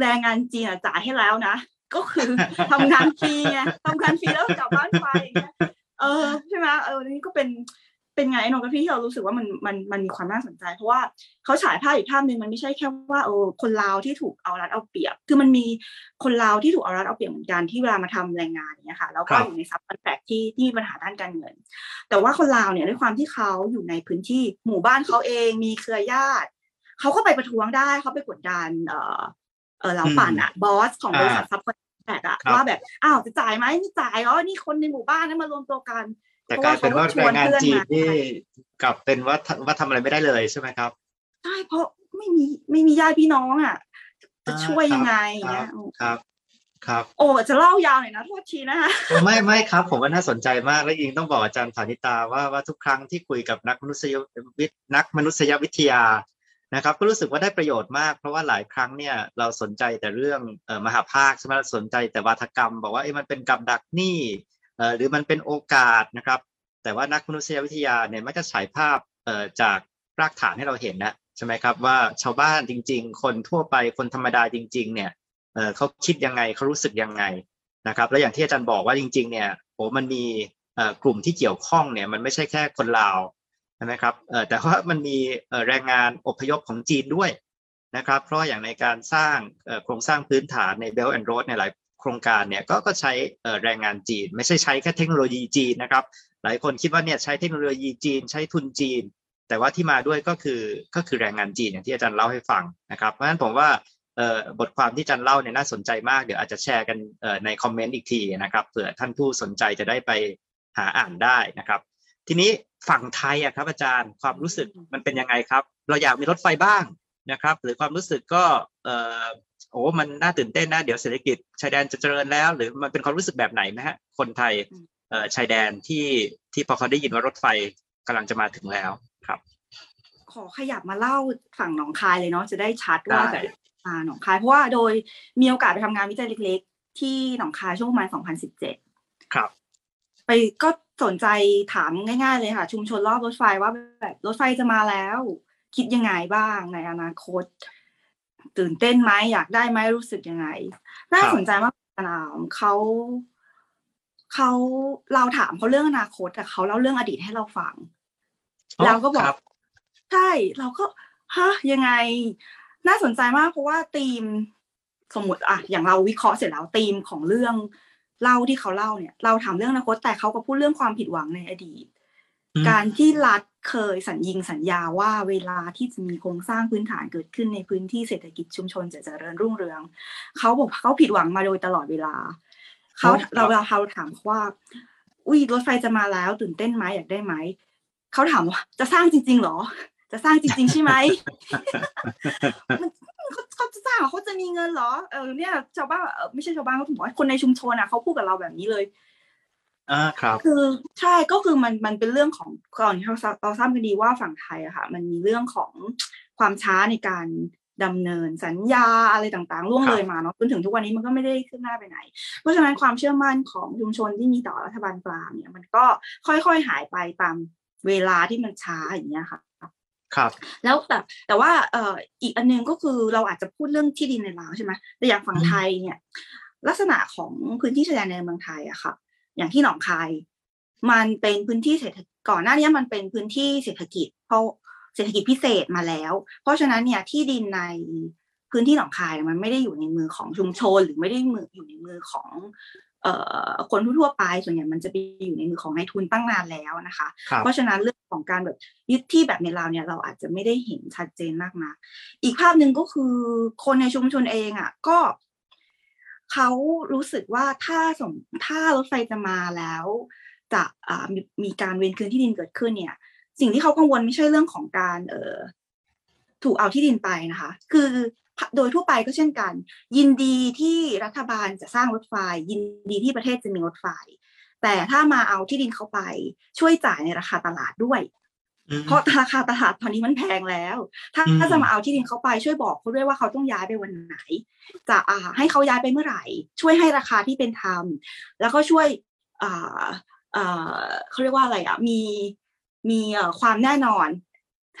แรงงานจีนอะจ่ายให้แล้วนะ ก็คือทำงานฟรีไงทำงานฟรีแล้วกลับบ้านไปอย่างเงี้ยเออใช่ไหมเออนี่ก็เป็นเป็นงาน ethnography ที่เรารู้สึกว่ามันมันมันมีความน่าสนใจ เพราะว่าเขาฉายภาพอีกภาพหนึ่งมันไม่ใช่แค่ว่าเออคนลาวที่ถูกเอารัดเอาเปรียบ คือมันมีคนลาวที่ถูกเอารัดเอาเปรียบเหมือนกันที่เวลามาทำแรงงานอย่างเงี้ยค่ะแล้วก็ครับอยู่ใน subcontract ที่ที่มีปัญหาด้านการเงิน แต่ว่าคนลาวเนี่ยด้วยความที่เขาอยู่ในพื้นที่หมู่บ้านเขาเองมีเครือญาติเขาก็ไปประท้วงได้เขาไปกดดันเออเออ老板อะ boss ของบริษัท subcontract อะครับว่าแบบอ้าวจะจ่ายไหมไม่จ่ายอ๋อนี่คนในหมู่บ้านนั้นมารวมตัวกันแต่กลายเป็นว่าเพราะว่าแรงงานเขาก็ชวนเพื่อนจีนมานี่กลับเป็นว่าทว่าทำอะไรไม่ได้เลยใช่ไหมครับใช่เพราะไม่มีไม่มีญาติพี่น้องอะจะอ่าช่วยยังไงครับเงี้ยครับครับ โอ้จะเล่ายาวหน่อยนะโทษทีนะคะโอ้ไม่ไม่ครับ ผมว่าน่าสนใจมากและยิงต้องบอกอาจารย์ผานิตาว่าว่าทุกครั้งที่คุยกับนักมนุษยวิทย์นักมนุษยวิทยา นะครับก็รู้สึกว่าได้ประโยชน์มาก เพราะว่าหลายครั้งเนี่ยเราสนใจแต่เรื่องออมหาภาคใช่ไหมสนใจแต่วาทกรรม บอกว่าเอ้มันเป็นกับดักหนี้หรือมันเป็นโอกาสนะครับ แต่ว่านักมนุษยวิทยาเนี่ยมักจะฉายภาพจากรากฐานให้เราเห็นนะใช่ไหมครับว่าชาวบ้านจริง ๆ คนทั่วไปคนธรรมดาจริง ๆ เนี่ยเเขาคิดยังไงเขารู้สึกยังไงนะครับแล้วอย่างที่อาจารย์บอกว่าจริง ๆ เนี่ยโอ้มันมีกลุ่มที่เกี่ยวข้องเนี่ยมันไม่ใช่แค่คนลาว ใช่ไหมครับเออแต่ว่ามันมีแรงงานอพยพของจีนด้วยนะครับ เพราะอย่างในการสร้างโครงสร้างพื้นฐานใน Belt and Road เนี่ยหลายโครงการเนี่ยก็ก็ใช้แรงงานจีน ไม่ใช่ใช้แค่เทคโนโลยีจีนนะครับ หลายคนคิดว่าเนี่ยใช้เทคโนโลยีจีน ใช้ทุนจีน แต่ว่าที่มาด้วยก็คือก็คือแรงงานจีนอย่างที่อาจารย์เล่าให้ฟังนะครับ เพราะฉะนั้นผมว่าบทความที่อาจันเล่าเนี่ยน่าสนใจมากเดี๋ยวอาจจะแชร์กันในคอมเมนต์อีกทีนะครับเผื่อท่านผู้สนใจจะได้ไปหาอ่านได้นะครับ ทีนี้ ฝั่งไทยอะครับอาจารย์ความรู้สึกมันเป็นยังไงครับ เราอยากมีรถไฟบ้างนะครับ หรือความรู้สึกก็เอ่อโอ้มันน่าตื่นเต้นนะเดี๋ยวเศรษฐกิจชายแดนจะเจริญแล้ว หรือมันเป็นความรู้สึกแบบไหนไหมฮะคนไทยเอ่อชายแดนที่ที่พอเขาได้ยินว่ารถไฟกำลังจะมาถึงแล้วครับ ขอขยับมาเล่าฝั่งหนองคายเลยเนาะจะได้ชัดว่าได้แบบอ่าหนองคายเพราะว่าโดยมีโอกาสไปทำงานวิจัยเล็ก ๆ ที่หนองคายช่วงประมาณ2017 ครับ ไปก็ สนใจถามง่ายๆเลยค่ะ ชุมชนรอบรถไฟว่าแบบรถไฟจะมาแล้ว คิดยังไงบ้างในอนาคต ตื่นเต้นไหมอยากได้ไหมรู้สึกยังไง น่าสนใจมากนามเขาเขาเราถามเขาเรื่องอนาคตแต่เขาเล่าเรื่องอดีตให้เราฟังเราก็บอกครับใช่เราก็ฮะยังไง น่าสนใจมากเพราะว่าธีมสมมติอะอย่างเราวิเคราะห์เสร็จแล้วธีมของเรื่อง เล่าที่เขาเล่าเนี่ย เราถามเรื่องอนาคตแต่เขาก็พูดเรื่องความผิดหวังในอดีตอืมการที่รัฐเคยสัญญิงสัญญาว่าเวลาที่จะมีโครงสร้างพื้นฐานเกิดขึ้นในพื้นที่เศรษฐกิจชุมชนจะเจริญรุ่งเรือง เขาบอกเขาผิดหวังมาโดยตลอดเวลา เขาครับเราเราเราถามเขาว่า อุ้ยรถไฟจะมาแล้วตื่นเต้นไหมอยากได้ไหมเขาถามว่าจะสร้างจริงๆเหรอ จะสร้างจริง ๆ ใช่ไหมมัน เขาเขาจะสร้างเหรอเขาจะมีเงินเหรอเออเนี่ยชาวบ้านเออไม่ใช่ชาวบ้านเขาถึงบอกว่าคนในชุมชนอะเขาพูดกับเราแบบนี้เลยอ่าครับคือใช่ก็คือมันมันเป็นเรื่องของก่อนที่เราเราทราบกันดีว่าฝั่งไทยอะค่ะ มันมีเรื่องของความช้าในการดำเนินสัญญาอะไรต่างๆล่วงเลยมาเนาะจนถึงทุกวันนี้มันก็ไม่ได้ขึ้นหน้าไปไหน เพราะฉะนั้นความเชื่อมั่นของชุมชนที่มีต่อรัฐบาลกลางเนี่ย มันก็ค่อยๆหายไปตามเวลาที่มันช้าอย่างเงี้ยค่ะ ครับ แล้วแต่แต่ว่าเอ่ออีกอันหนึงก็คือเราอาจจะพูดเรื่องที่ดินในลาวใช่ไหมแต่อย่างฝั่งไทยเนี่ย ลักษณะของพื้นที่ชายแดนในเมืองไทยอะค่ะ อย่างที่หนองคาย มันเป็นพื้นที่เศรษฐก่อนหน้านี้มันเป็นพื้นที่เศรษฐกิจ เพราะเศรษฐกิจพิเศษมาแล้ว เพราะฉะนั้นเนี่ยที่ดินในพื้นที่หนองคายมันไม่ได้อยู่ในมือของชุมชนหรือไม่ได้มืออยู่ในมือของ คนทั่วๆไปส่วนใหญ่มันจะไปอยู่ในมือของนายทุนตั้งนานแล้วนะคะครับเพราะฉะนั้นเรื่องของการแบบยึดที่แบบในลาวเนี่ยเราอาจจะไม่ได้เห็นชัดเจนมากนักอีกภาพหนึ่งก็คือคนในชุมชนเองอะก็เขารู้สึกว่าถ้าสมถ้ารถไฟจะมาแล้วจะอ่ามีมีการเวนคืนที่ดินเกิดขึ้นเนี่ย สิ่งที่เขากังวลไม่ใช่เรื่องของการเอ่อถูกเอาที่ดินไปนะคะ คือ โดยทั่วไปก็เช่นกัน ยินดีที่รัฐบาลจะสร้างรถไฟ ยินดีที่ประเทศจะมีรถไฟ แต่ถ้ามาเอาที่ดินเขาไปช่วยจ่ายในราคาตลาดด้วยอืมเพราะราคาตลาดตอนนี้มันแพงแล้ว ถ้าอืมถ้าจะมาเอาที่ดินเขาไปช่วยบอกเขาด้วยว่าเขาต้องย้ายไปวันไหน จะอ่าให้เขาย้ายไปเมื่อไหร่ ช่วยให้ราคาที่เป็นธรรมแล้วก็ช่วยอ่าอ่าเขาเรียกว่าอะไรอะมีมีเอ่อความแน่นอน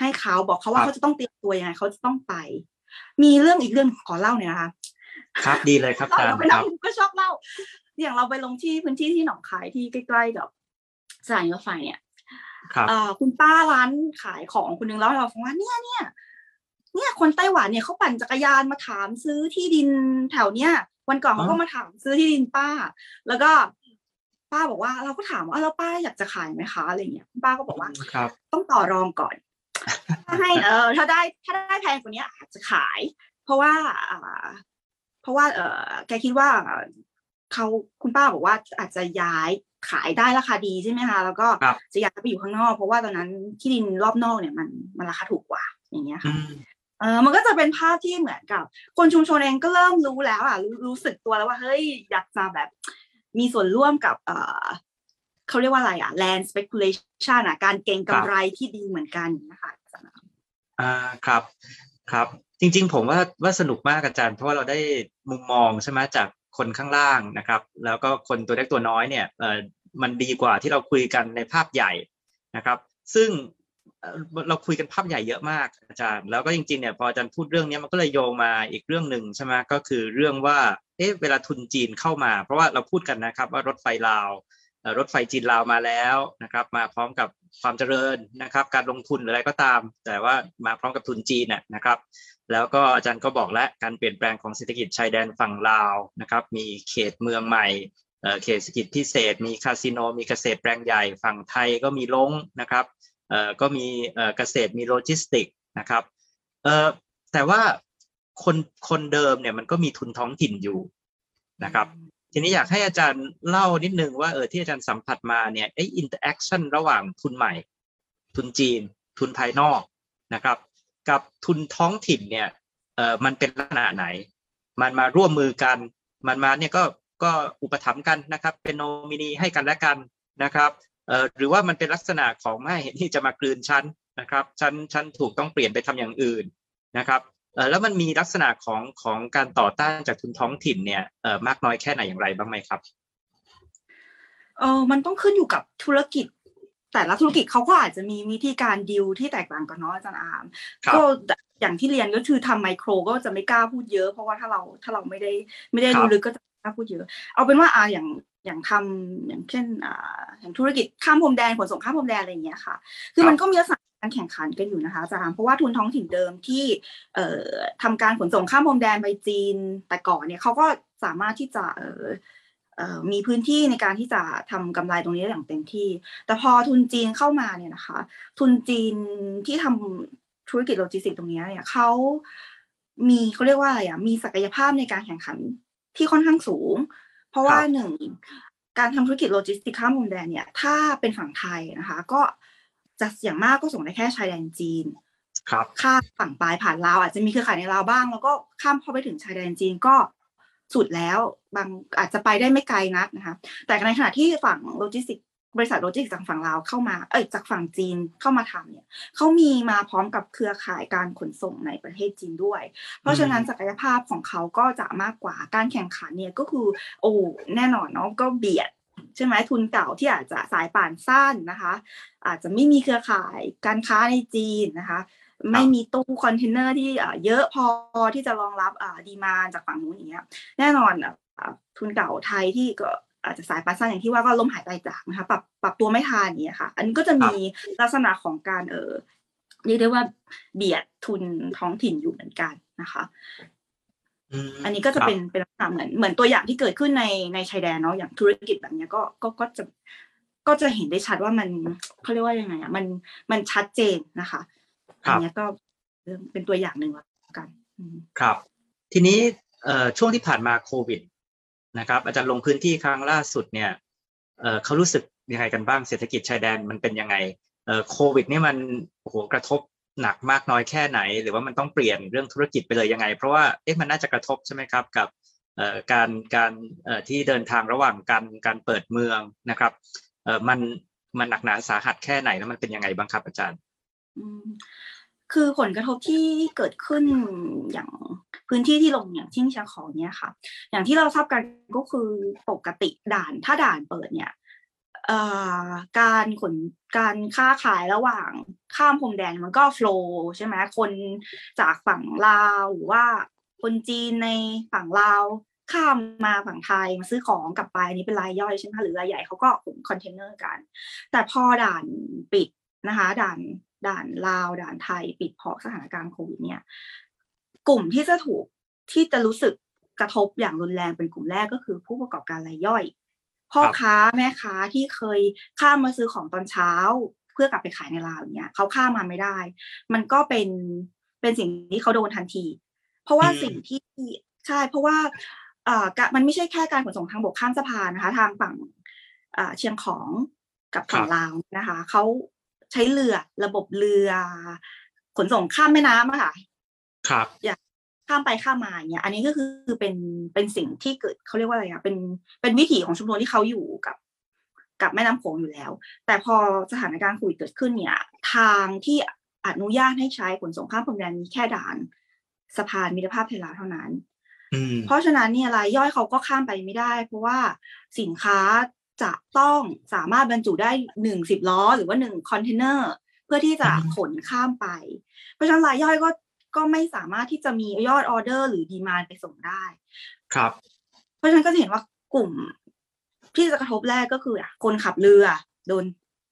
ให้เขาบอกเขาว่าเขาจะต้องเตรียมตัวยังไงเขาจะต้องไป มีเรื่องอีกเรื่องขอเล่าหน่อยนะคะครับดีเลยครับอาจารเราย์ไปคนั่รังบก็ชอบเล่า อย่างเราไปลงที่พื้นที่ที่หนองคายที่ใกล้ๆกับสถานีรถไฟเนี่ยครับเอ่อคุณป้าร้านขายของคนหนึงเล่าให้เราฟังว่าเนี่ยเนี่ยเนี่ยคนไต้หวันเนี่ยเขาปั่นจักรยานมาถามซื้อที่ดินแถวเนี้ยวันก่อนเขาก็มาถามซื้อที่ดินป้า แล้วก็ป้าบอกว่าเราก็ถามว่าแล้วป้าอยากจะขายไหมคะอะไรเงี้ยป้าก็บอกว่าครับต้องต่อรองก่อน ถ้าให้เออถ้าได้ถ้าได้แพงกว่านี้อาจจะขาย เพราะว่าอ่าเพราะว่า เออแกคิดว่าเขาคุณป้าบอกว่าอาจจะย้ายขายได้ราคาดีใช่ไหมคะแล้วก็ครับจะย้ายไปอยู่ข้างนอก เพราะว่าตอนนั้นที่ดินรอบนอกเนี่ยมันมันราคาถูกกว่าอย่างเงี้ยอืค่ะมเออมันก็จะเป็นภาพที่เหมือนกับ คนชุมชนเองก็เริ่มรู้แล้วอะรู้รู้สึกตัวแล้วว่าเฮ้ยอยากจะแบบมีส่วนร่วมกับเออ เขาเรียกว่าอะไรอะ land speculation อะการเก็งกำไรที่ดีเหมือนกันนะคะอาจารย์อ่าครับครับ จริง ๆ ผมว่าว่าสนุกมากอาจารย์ เพราะว่าเราได้มุมมองใช่ไหมจากคนข้างล่างนะครับ แล้วก็คนตัวเล็กตัวน้อยเนี่ยเออมันดีกว่าที่เราคุยกันในภาพใหญ่นะครับ ซึ่งเอ่อเราคุยกันภาพใหญ่เยอะมากอาจารย์ แล้วก็จริงๆเนี่ยพออาจารย์พูดเรื่องนี้มันก็เลยโยงมาอีกเรื่องหนึ่งใช่ไหมก็คือเรื่องว่าเอ๊ะเวลาทุนจีนเข้ามา เพราะว่าเราพูดกันนะครับว่ารถไฟลาวเอ่อ รถไฟจีนลาวมาแล้วนะครับ มาพร้อมกับความเจริญนะครับ การลงทุนหรืออะไรก็ตาม แต่ว่ามาพร้อมกับทุนจีนน่ะนะครับ แล้วก็อาจารย์ก็บอกแล้วการเปลี่ยนแปลงของเศรษฐกิจชายแดนฝั่งลาวนะครับ มีเขตเมืองใหม่เออเขตเศรษฐกิจพิเศษ มีคาสิโน มีเกษตรแปลงใหญ่ฝั่งไทยก็มีลงนะครับเออก็มีเกษตรมีโลจิสติกนะครับเออแต่ว่าคนคนเดิมเนี่ยมันก็มีทุนท้องถิ่นอยู่นะครับ ทีนี้อยากให้อาจารย์เล่านิดนึงว่าเออที่อาจารย์สัมผัสมาเนี่ยไอ้ interaction ระหว่างทุนใหม่ ทุนจีน ทุนภายนอกนะครับ กับทุนท้องถิ่นเนี่ยเออมันเป็นลักษณะไหน มันมาร่วมมือกัน มันมาเนี่ยก็ก็อุปถัมภ์กันนะครับ เป็นโนมินีให้กันและกันนะครับเอ่อหรือว่ามันเป็นลักษณะของไม่ที่จะมากลืนชั้นนะครับชั้นชั้นถูกต้องเปลี่ยนไปทำอย่างอื่นนะครับ แล้วมันมีลักษณะของของการต่อต้านจากทุนท้องถิ่นเนี่ยเออมากน้อยแค่ไหนอย่างไรบ้างไหมครับเออมันต้องขึ้นอยู่กับธุรกิจ แต่ละธุรกิจเขาก็อาจจะมีวิธีการดิวที่แตกต่างกันเนาะอาจารย์อามครับก็อย่างที่เรียนก็คือทำไมโครก็จะไม่กล้าพูดเยอะ เพราะว่าถ้าเราถ้าเราไม่ได้ไม่ได้ครับรู้ลึกก็จะไม่กล้าพูดเยอะ เอาเป็นว่าอ่าอย่างอย่างทำอย่างเช่นอ่าอย่างธุรกิจข้ามพรมแดนขนส่งข้ามพรมแดนอะไรอย่างเงี้ยค่ะ คือมันก็มีลักษณะ การแข่งขันกันอยู่นะคะอาจารย์เพราะว่าทุนท้องถิ่นเดิมที่เอ่อทำการขนส่งข้ามพรมแดนไปจีน แต่ก่อนเนี่ยเขาก็สามารถที่จะเอ่อเอ่อมีพื้นที่ในการที่จะทำกำไรตรงนี้ได้อย่างเต็มที่ แต่พอทุนจีนเข้ามาเนี่ยนะคะ ทุนจีนที่ทำธุรกิจโลจิสติกส์ตรงนี้เนี่ยเขามีเขาเรียกว่าอะไรอะมีศักยภาพในการแข่งขันที่ค่อนข้างสูง เพราะว่าครับหนึ่งการทำธุรกิจโลจิสติกข้ามพรมแดนเนี่ย ถ้าเป็นฝั่งไทยนะคะ ก็ จะเสี่ยงมากก็ส่งได้แค่ชายแดนจีน ครับข้ามฝั่งปลายผ่านลาวอาจจะมีเครือข่ายในลาวบ้าง แล้วก็ข้ามเข้าไปถึงชายแดนจีนก็สุดแล้วบางอาจจะไปได้ไม่ไกลนักนะคะ แต่ในขณะที่ฝั่งโลจิสติกบริษัทโลจิสติกจากฝั่งลาวเข้ามาเอ้ยจากฝั่งจีนเข้ามาทำเนี่ยเขามีมาพร้อมกับเครือข่ายการขนส่งในประเทศจีนด้วย เพราะฉะนั้นศักยภาพของเขาก็จะมากกว่าการแข่งขันเนี่ยก็คือโอ้แน่นอนเนาะก็เบียด ใช่ไหมทุนเก่าที่อาจจะสายป่านสั้นนะคะ อาจจะไม่มีเครือข่ายการค้าในจีนนะคะไม่มีตู้คอนเทนเนอร์ที่เอ่อเยอะพอที่จะรองรับอ่าดีมานจากฝั่งนู้นอย่างเงี้ยแน่นอนอะอ่าทุนเก่าไทยที่ก็อาจจะสายปานสั้นอย่างที่ว่าก็ล้มหายตายจากนะคะปรับปรับตัวไม่ทันอย่างเงี้ยค่ะ อันนี้ก็จะมีลักษณะของการเออเรียกได้ว่าเบียดทุนท้องถิ่นอยู่เหมือนกันนะคะม อันนี้ก็จะครับเป็นเป็นลักษณะเหมือนเหมือนตัวอย่างที่เกิดขึ้นในในชายแดนเนาะอย่างธุรกิจแบบเนี้ยก็ก็ก็จะก็จะเห็นได้ชัดว่ามันเขาเรียกว่ายังไงอะมันมันชัดเจนนะคะครับอันเนี้ยก็เรื่องเป็นตัวอย่างหนึ่งแล้วกันอืมครับ ทีนี้เอ่อช่วงที่ผ่านมาโควิด นะครับ อาจารย์ลงพื้นที่ครั้งล่าสุดเนี่ยเอ่อเขารู้สึกยังไงกันบ้างเศรษฐกิจชายแดนมันเป็นยังไงเอ่อโควิดเนี่ยมันโอ้โหกระทบ หนักมากน้อยแค่ไหน หรือว่ามันต้องเปลี่ยนเรื่องธุรกิจไปเลยยังไง เพราะว่าเอ๊ะมันน่าจะกระทบใช่ไหมครับกับการการที่เดินทางระหว่างการการเปิดเมืองนะครับมันมันหนักหนาสาหัสแค่ไหนแล้วมันเป็นยังไงบ้างครับอาจารย์คือผลกระทบที่เกิดขึ้นอย่างพื้นที่ที่ลงอย่างที่เชียงของเนี่ยค่ะ อย่างที่เราทราบกันก็คือปกติด่านถ้าด่านเปิดเนี่ย การขนการค้าขายระหว่างข้ามพรมแดนมันก็โฟล์ใช่ไหมคนจากฝั่งลาวหรือว่าคนจีนในฝั่งลาวข้ามมาฝั่งไทยมาซื้อของกลับไปอันนี้เป็นรายย่อยใช่ไหมหรือรายใหญ่เขาก็ขนคอนเทนเนอร์กัน แต่พอด่านปิดนะคะด่านด่านลาวด่านไทยปิดเพราะสถานการณ์โควิดเนี่ย กลุ่มที่จะถูกที่จะรู้สึกกระทบอย่างรุนแรงเป็นกลุ่มแรกก็คือผู้ประกอบการรายย่อย พ่อครับค้าแม่ค้าที่เคยข้ามมาซื้อของตอนเช้า เพื่อกลับไปขายในลาวอย่างเงี้ยเขาข้ามมาไม่ได้ มันก็เป็นเป็นสิ่งที่เขาโดนทันที เพราะว่าอืมสิ่งที่ใช่เพราะว่าเอ่อกะมันไม่ใช่แค่การขนส่งทางบกข้ามสะพานนะคะ ทางฝั่งอ่าเชียงของกับฝั่งลาวนะคะเขาใช้เรือระบบเรือ ขนส่งข้ามแม่น้ำอะค่ะ ครับ ข้ามไปข้ามมาอย่างเงี้ย อันนี้ก็คือเป็นเป็นสิ่งที่เกิดเขาเรียกว่าอะไรอะเป็นเป็นวิถีของชุมชนที่เขาอยู่กับกับแม่น้ำโขงอยู่แล้ว แต่พอสถานการณ์โควิดเกิดขึ้นเนี่ย ทางที่อนุญาตให้ใช้ขนส่งข้ามพรมแดนมีแค่ด่านสะพานมิตรภาพไทยลาวเท่านั้นอืมเพราะฉะนั้นเนี่ยรายย่อยเขาก็ข้ามไปไม่ได้ เพราะว่าสินค้าจะต้องสามารถบรรจุได้หนึ่งสิบล้อ หรือว่าหนึ่งคอนเทนเนอร์ เพื่อที่จะอืมขนข้ามไป เพราะฉะนั้นรายย่อยก็ ก็ไม่สามารถที่จะมียอดออเดอร์หรือ demand ไปส่งได้ ครับ เพราะฉะนั้นก็จะเห็นว่ากลุ่มที่จะกระทบแรกก็คืออะคนขับเรือโดน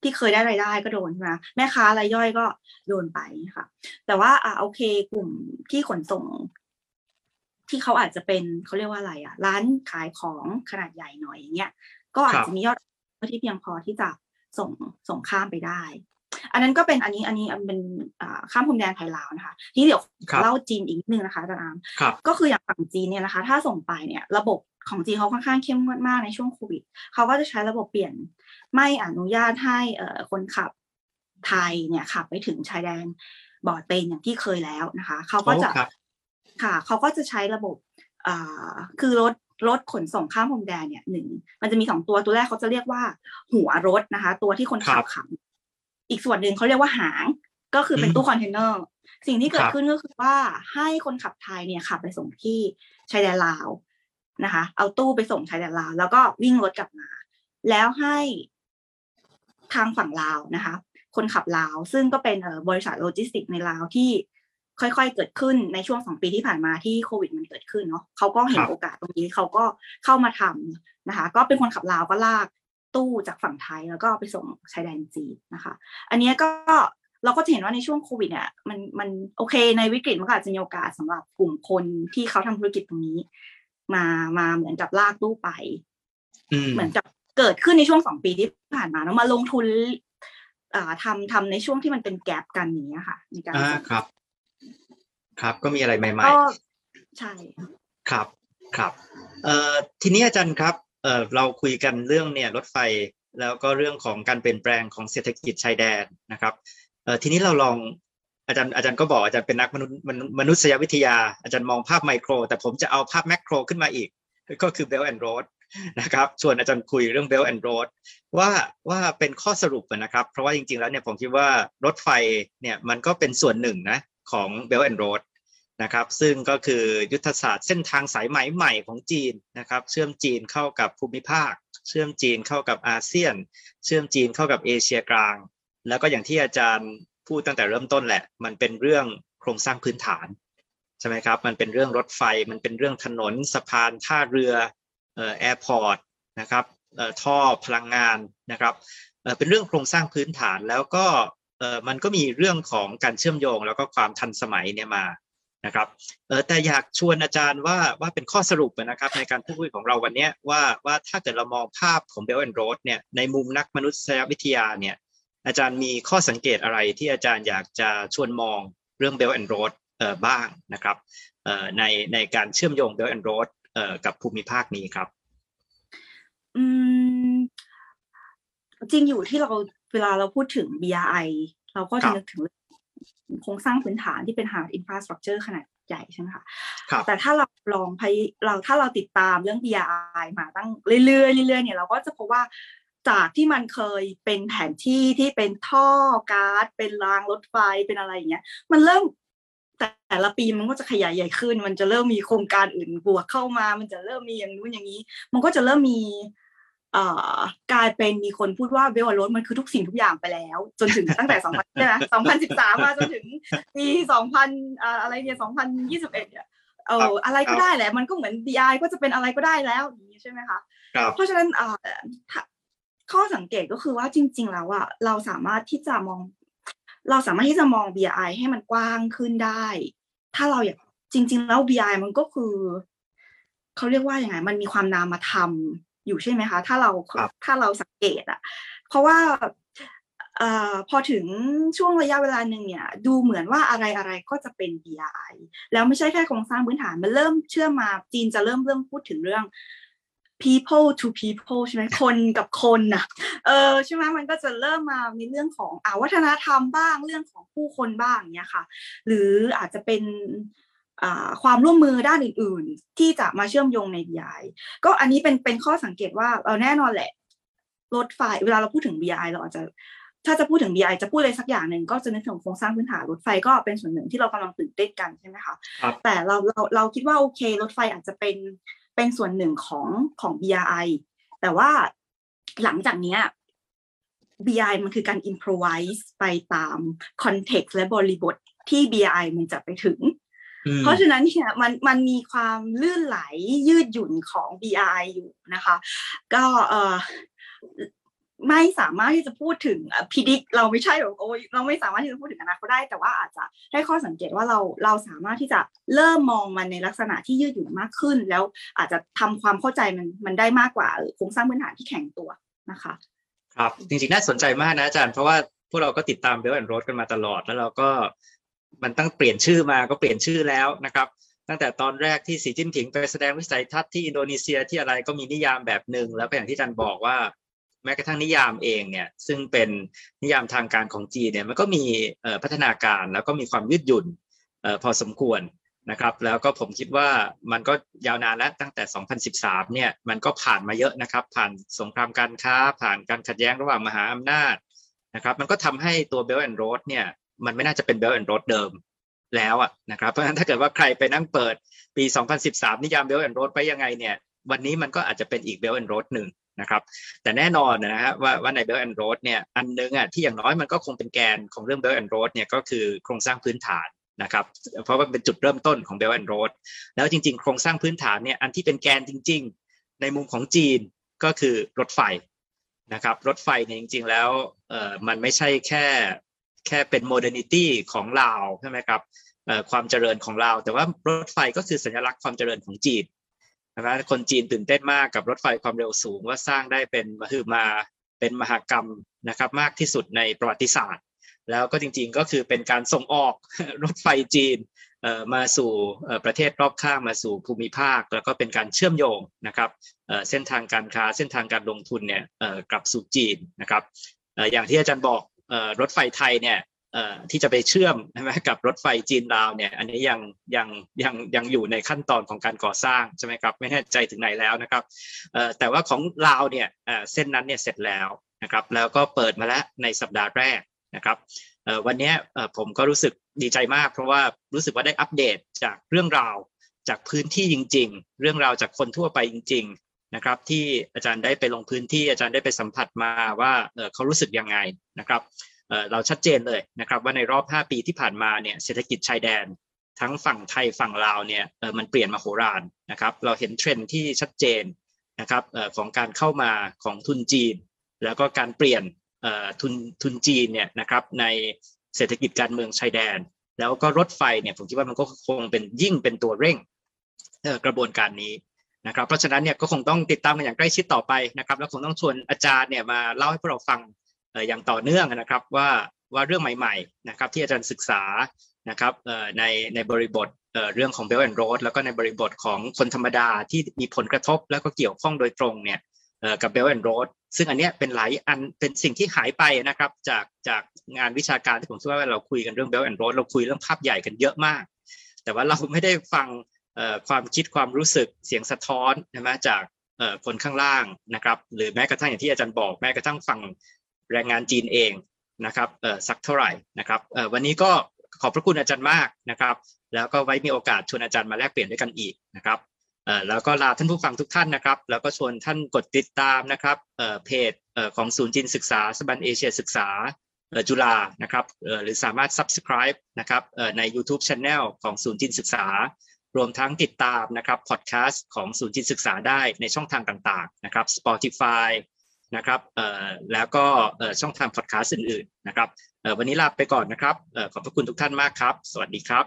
ที่เคยได้รายได้ก็โดนใช่ไหมแม่ค้ารายย่อยก็โดนไปค่ะ แต่ว่าอะโอเค กลุ่มที่ขนส่ง ที่เขาอาจจะเป็นเขาเรียกว่าอะไรอะ ร้านขายของขนาดใหญ่หน่อยอย่างเงี้ยก็อาจครับจะมียอดที่เพียงพอที่จะส่งส่งข้ามไปได้ อันนั้นก็เป็นอันนี้อันนี้อันเป็นอ่าข้ามพรมแดนไทยลาวนะคะ ทีนี้เดี๋ยวครับเล่าจีนอีกนิดนึงนะคะอาจารย์อามครับก็คืออย่างฝั่งจีนเนี่ยนะคะ ถ้าส่งไปเนี่ยระบบของจีนเขาค่อนข้างเข้มงวดมากในช่วงโควิดเขาก็จะใช้ระบบเปลี่ยนไม่อนุญาตให้เอ่อคนขับไทยเนี่ยขับไปถึงชายแดนบ่อเตนอย่างที่เคยแล้วนะคะเขาก็จะโอ้ครับค่ะเขาก็จะใช้ระบบอ่าคือรถรถขนส่งข้ามพรมแดนเนี่ยหนึ่งมันจะมีสองตัวตัวแรกเขาจะเรียกว่า หัวรถนะคะ ตัวที่คนขับขับ อีกส่วนหนึ่งเขาเรียกว่าหาง ก็คือเป็นอืมตู้คอนเทนเนอร์ สิ่งที่เกิดครับขึ้นก็คือว่าให้คนขับไทยเนี่ยขับไปส่งที่ชายแดนลาวนะคะ เอาตู้ไปส่งชายแดนลาว แล้วก็วิ่งรถกลับมา แล้วให้ทางฝั่งลาวนะคะ คนขับลาว ซึ่งก็เป็นเอ่อบริษัทโลจิสติกส์ในลาวที่ค่อยๆ เกิดขึ้นในช่วงสองปีที่ผ่านมาที่โควิดมันเกิดขึ้นเนาะเขาก็เห็นครับโอกาสตรงนี้เขาก็เข้ามาทำนะคะ ก็เป็นคนขับลาวก็ลาก ตู้จากฝั่งไทยแล้วก็ไปส่งชายแดนจีนนะคะ อันเนี้ยก็เราก็จะเห็นว่าในช่วงโควิดเนี่ยมันมันโอเคในวิกฤตมันก็อาจจะมีโอกาสสำหรับกลุ่มคนที่เขาทำธุรกิจตรงนี้ มามาเหมือนกับลากตู้ไปอืมเหมือนกับเกิดขึ้นในช่วงสองปีที่ผ่านมาแล้วมาลงทุนอ่าทำทำในช่วงที่มันเป็นแกลบกันอย่างเนี้ยค่ะในการอ่าส่งครับ ครับก็มีอะไรใหม่ก็ๆใช่ ครับครับเอ่อทีนี้อาจารย์ครับ เออเราคุยกันเรื่องเนี่ยรถไฟแล้วก็เรื่องของการเปลี่ยนแปลงของเศรษฐกิจชายแดนนะครับเออทีนี้เราลองอาจารย์อาจารย์ก็บอกอาจารย์เป็นนักมนุษย์มนุษยวิทยา อาจารย์มองภาพไมโคร แต่ผมจะเอาภาพแมกโครขึ้นมาอีก ก็คือ Belt and Road นะครับชวนอาจารย์คุยเรื่อง Belt and Road ว่าว่าเป็นข้อสรุปนะครับ เพราะว่าจริงๆแล้วเนี่ยผมคิดว่ารถไฟเนี่ยมันก็เป็นส่วนหนึ่งนะของ Belt and Road นะครับซึ่งก็คือยุทธศาสตร์เส้นทางสายไหมใหม่ของจีนนะครับเชื่อมจีนเข้ากับภูมิภาค เชื่อมจีนเข้ากับอาเซียน เชื่อมจีนเข้ากับเอเชียกลาง แล้วก็อย่างที่อาจารย์พูดตั้งแต่เริ่มต้นแหละ มันเป็นเรื่องโครงสร้างพื้นฐานใช่ไหมครับมันเป็นเรื่องรถไฟมันเป็นเรื่องถนนสะพานท่าเรือเอ่อแอร์พอร์ตนะครับเอ่อท่อพลังงานนะครับเอ่อเป็นเรื่องโครงสร้างพื้นฐานแล้วก็เอ่อมันก็มีเรื่องของการเชื่อมโยง แล้วก็ความทันสมัยเนี่ยมา นะครับเออแต่อยากชวนอาจารย์ว่าว่าเป็นข้อสรุปนะครับในการพูดคุยของเราวันนี้ว่าว่าถ้าเกิดเรามองภาพของ Belt and Road เนี่ยในมุมนักมนุษยวิทยาเนี่ยอาจารย์มีข้อสังเกตอะไรที่อาจารย์อยากจะชวนมองเรื่อง Belt and Road เอ่อบ้างนะครับเอ่อในในการเชื่อมโยง Belt and Road เอ่อกับภูมิภาคนี้ครับอืมมจริงอยู่ที่เราเวลาเราพูดถึง BRI เราก็ครัจะบนึกถึง โครงสร้างพื้นฐานที่เป็น hard infrastructure ขนาดใหญ่ใช่ไหมคะครับแต่ถ้าเราลองพยเราถ้าเราติดตามเรื่อง BRI มาตั้งเรื่อยๆเรื่อยๆเนี่ยเราก็จะพบว่าจากที่มันเคยเป็นแผนที่ที่เป็นท่อก๊าซเป็นรางรถไฟเป็นอะไรอย่างเงี้ย มันเริ่มแต่แต่ละปีมันก็จะขยายใหญ่ขึ้น มันจะเริ่มมีโครงการอื่นบวกเข้ามา มันจะเริ่มมีอย่างนู้นอย่างนี้ มันก็จะเริ่มมีเอ่อ กลายเป็นมีคนพูดว่าเบลวารถมันคือทุกสิ่งทุกอย่างไปแล้ว จนถึงตั้งแต่2000ใช่ไหม2013มาจนถึงปี2000อ่าอะไรเนี่ย2021เนี่ยเอครับออะไรก็ได้แหละ มันก็เหมือน BI ก็จะเป็นอะไรก็ได้แล้วอย่างนี้ใช่ไหมคะครับเพราะฉะนั้นเอ่อถ้าข้อสังเกตก็คือว่าจริง ๆ แล้วอะเราสามารถที่จะมอง เราสามารถที่จะมอง BI ให้มันกว้างขึ้นได้ ถ้าเราอยากจริง ๆ แล้ว BI มันก็คือเขาเรียกว่าอย่างไงมันมีความนามธรรม อยู่ใช่ไหมคะ ถ้าเราครับถ้าเราสังเกตอะเพราะว่าเอ่อพอถึงช่วงระยะเวลาหนึ่งเนี่ย ดูเหมือนว่าอะไรอะไรก็จะเป็น BI แล้วไม่ใช่แค่โครงสร้างพื้นฐานมันเริ่มเชื่อมมาจีนจะเริ่มเริ่มพูดถึงเรื่อง people to people ใช่ไหมคนกับคนน่ะเออใช่ไหมมันก็จะเริ่มมาในเรื่องของอ่าวัฒนธรรมบ้างเรื่องของผู้คนบ้างเนี้ยค่ะ หรืออาจจะเป็นอ่า ความร่วมมือด้านอื่น ๆ ที่จะมาเชื่อมโยงใน BI ก็อันนี้เป็นเป็นข้อสังเกตว่าเออแน่นอนแหละ รถไฟเวลาเราพูดถึง BI เราอาจจะถ้าจะพูดถึง BI จะพูดอะไรสักอย่างหนึ่งก็จะนึกถึงโครงสร้างพื้นฐานรถไฟก็เป็นส่วนหนึ่งที่เรากำลังตื่นเต้นกันใช่ไหมคะครับแต่เราเราเราคิดว่าโอเค รถไฟอาจจะเป็นเป็นส่วนหนึ่งของของ BRI แต่ว่าหลังจากเนี้ย BI มันคือการ improvise ไปตาม context และบริบทที่ BI มันจะไปถึงอืม เพราะฉะนั้นเนี่ยมันมันมีความลื่นไหลยืดหยุ่นของ BI อยู่นะคะ ก็เออไม่สามารถที่จะพูดถึงพิดิกเราไม่ใช่แบบโอ้ยเราไม่สามารถที่จะพูดถึงอนาคตได้ แต่ว่าอาจจะให้ข้อสังเกตว่าเราเราสามารถที่จะเริ่มมองมันในลักษณะที่ยืดหยุ่นมากขึ้น แล้วอาจจะทำความเข้าใจมันมันได้มากกว่าโครงสร้างพื้นฐานที่แข็งตัวนะคะ ครับจริงๆน่าสนใจมากนะอาจารย์เพราะว่าพวกเราก็ติดตามเบลแอนด์โรดกันมาตลอด แล้วเราก็ มันตั้งเปลี่ยนชื่อมาก็เปลี่ยนชื่อแล้วนะครับ ตั้งแต่ตอนแรกที่สีจิ้นผิงไปแสดงวิสัยทัศน์ที่อินโดนีเซียที่อะไรก็มีนิยามแบบหนึ่งแล้วก็อย่างที่อาจารย์บอกว่าแม้กระทั่งนิยามเองเนี่ยซึ่งเป็นนิยามทางการของจีนเนี่ยมันก็มีพัฒนาการแล้วก็มีความยืดหยุ่นพอสมควรนะครับแล้วก็ผมคิดว่ามันก็ยาวนานแล้วตั้งแต่ 2013 เนี่ยมันก็ผ่านมาเยอะนะครับ ผ่านสงครามการค้า ผ่านการขัดแย้งระหว่างมหาอำนาจนะครับ มันก็ทำให้ตัว Belt and Road เนี่ย มันไม่น่าจะเป็น Belt and Road เดิมแล้วอะนะครับเพราะฉะนั้นถ้าเกิดว่าใครไปนั่งเปิดปี 2013 นิยาม Belt and Road ไปยังไงเนี่ยวันนี้มันก็อาจจะเป็นอีก Belt and Road หนึ่งนะครับแต่แน่นอนนะฮะว่าว่าใน Belt and Road เนี่ยอันนึงอะที่อย่างน้อยมันก็คงเป็นแกนของเรื่อง Belt and Road เนี่ยก็คือโครงสร้างพื้นฐานนะครับเพราะว่าเป็นจุดเริ่มต้นของ Belt and Road แล้วจริง ๆ โครงสร้างพื้นฐานเนี่ยอันที่เป็นแกนจริง ๆ ในมุมของจีนก็คือรถไฟนะครับรถไฟเนี่ยจริง ๆ แล้วเอ่อมันไม่ใช่แค่ แค่เป็นโมเด r n นิตี้ของลาวใช่ไหมครับความเจริญของลาวแต่ว่ารถไฟก็คือสัญลักษณ์ความเจริญของจีนนะครับคนจีนตื่นเต้นมากกับรถไฟความเร็วสูงว่าสร้างได้เป็นมหึมาเป็นมหากรรมนะครับมากที่สุดในประวัติศาสตร์ แล้วก็จริงๆก็คือเป็นการส่งออกรถไฟจีนมาสู่ประเทศรอบข้างมาสู่ภูมิภาค แล้วก็เป็นการเชื่อมโยงนะครับเส้นทางการค้าเส้นทางการลงทุนเนี่ยกลับสู่จีนนะครับอย่างที่อาจารย์บอก รถไฟไทยเนี่ยที่จะไปเชื่อมใช่ไหมกับรถไฟจีนลาวเนี่ย อันนี้ยังยังยังยังอยู่ในขั้นตอนของการก่อสร้างใช่ไหมครับไม่แน่ใจถึงไหนแล้วนะครับแต่ว่าของลาวเนี่ยเส้นนั้นเนี่ยเสร็จแล้วนะครับแล้วก็เปิดมาแล้วในสัปดาห์แรกนะครับวันนี้ผมก็รู้สึกดีใจมาก เพราะว่ารู้สึกว่าได้อัปเดตจากเรื่องราวจากพื้นที่จริง ๆ เรื่องราวจากคนทั่วไปจริง นะครับที่อาจารย์ได้ไปลงพื้นที่อาจารย์ได้ไปสัมผัสมาว่าเขารู้สึกยังไงนะครับเราชัดเจนเลยนะครับว่าในรอบ 5 ปีที่ผ่านมาเนี่ยเศรษฐกิจชายแดน ทั้งฝั่งไทยฝั่งลาวเนี่ยมันเปลี่ยนมาโหฬารนะครับเราเห็นเทรนที่ชัดเจนนะครับของการเข้ามาของทุนจีน แล้วก็การเปลี่ยนทุนทุนจีนเนี่ยนะครับในเศรษฐกิจการเมืองชายแดน แล้วก็รถไฟเนี่ยผมคิดว่ามันก็คงเป็นยิ่งเป็นตัวเร่งกระบวนการนี้ นะครับเพราะฉะนั้นเนี่ยก็คงต้องติดตามกันอย่างใกล้ชิดต่อไปนะครับ แล้วคงต้องชวนอาจารย์เนี่ยมาเล่าให้พวกเราฟังอย่างต่อเนื่องนะครับว่าว่าเรื่องใหม่ๆนะครับที่อาจารย์ศึกษานะครับในในบริบทเรื่องของ Belt and Road แล้วก็ในบริบทของคนธรรมดาที่มีผลกระทบแล้วก็เกี่ยวข้องโดยตรงเนี่ยกับ Belt and Road ซึ่งอันเนี้ยเป็นหลายอันเป็นสิ่งที่หายไปนะครับจากจากงานวิชาการที่ผมคิดว่าเราคุยกันเรื่อง Belt and Road เราคุยเรื่องภาพใหญ่กันเยอะมาก แต่ว่าเราไม่ได้ฟัง ความคิดความรู้สึกเสียงสะท้อนใช่ไหมจากคนข้างล่างนะครับ หรือแม้กระทั่งอย่างที่อาจารย์บอกแม้กระทั่งฝั่งแรงงานจีนเองนะครับสักเท่าไหร่นะครับวันนี้ก็ขอบพระคุณอาจารย์มากนะครับ แล้วก็ไว้มีโอกาสชวนอาจารย์มาแลกเปลี่ยนด้วยกันอีกนะครับแล้วก็ลาท่านผู้ฟังทุกท่านนะครับ แล้วก็ชวนท่านกดติดตามนะครับเพจของศูนย์จีนศึกษาสบันเอเชียศึกษาจุฬานะครับหรือสามารถ subscribe นะครับใน YouTube Channel ของศูนย์จีนศึกษา รวมทั้งติดตามนะครับพอดแคสต์ของศูนย์จีนศึกษาได้ในช่องทางต่างๆนะครับ Spotify นะครับแล้วก็ช่องทางพอดแคสต์อื่นๆนะครับวันนี้ลาไปก่อนนะครับขอบพระคุณทุกท่านมากครับ สวัสดีครับ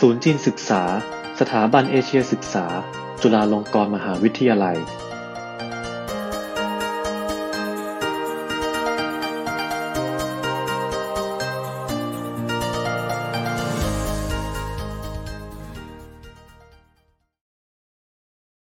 ศูนย์จีนศึกษา สถาบันเอเชียศึกษา จุฬาลงกรณ์มหาวิทยาลัย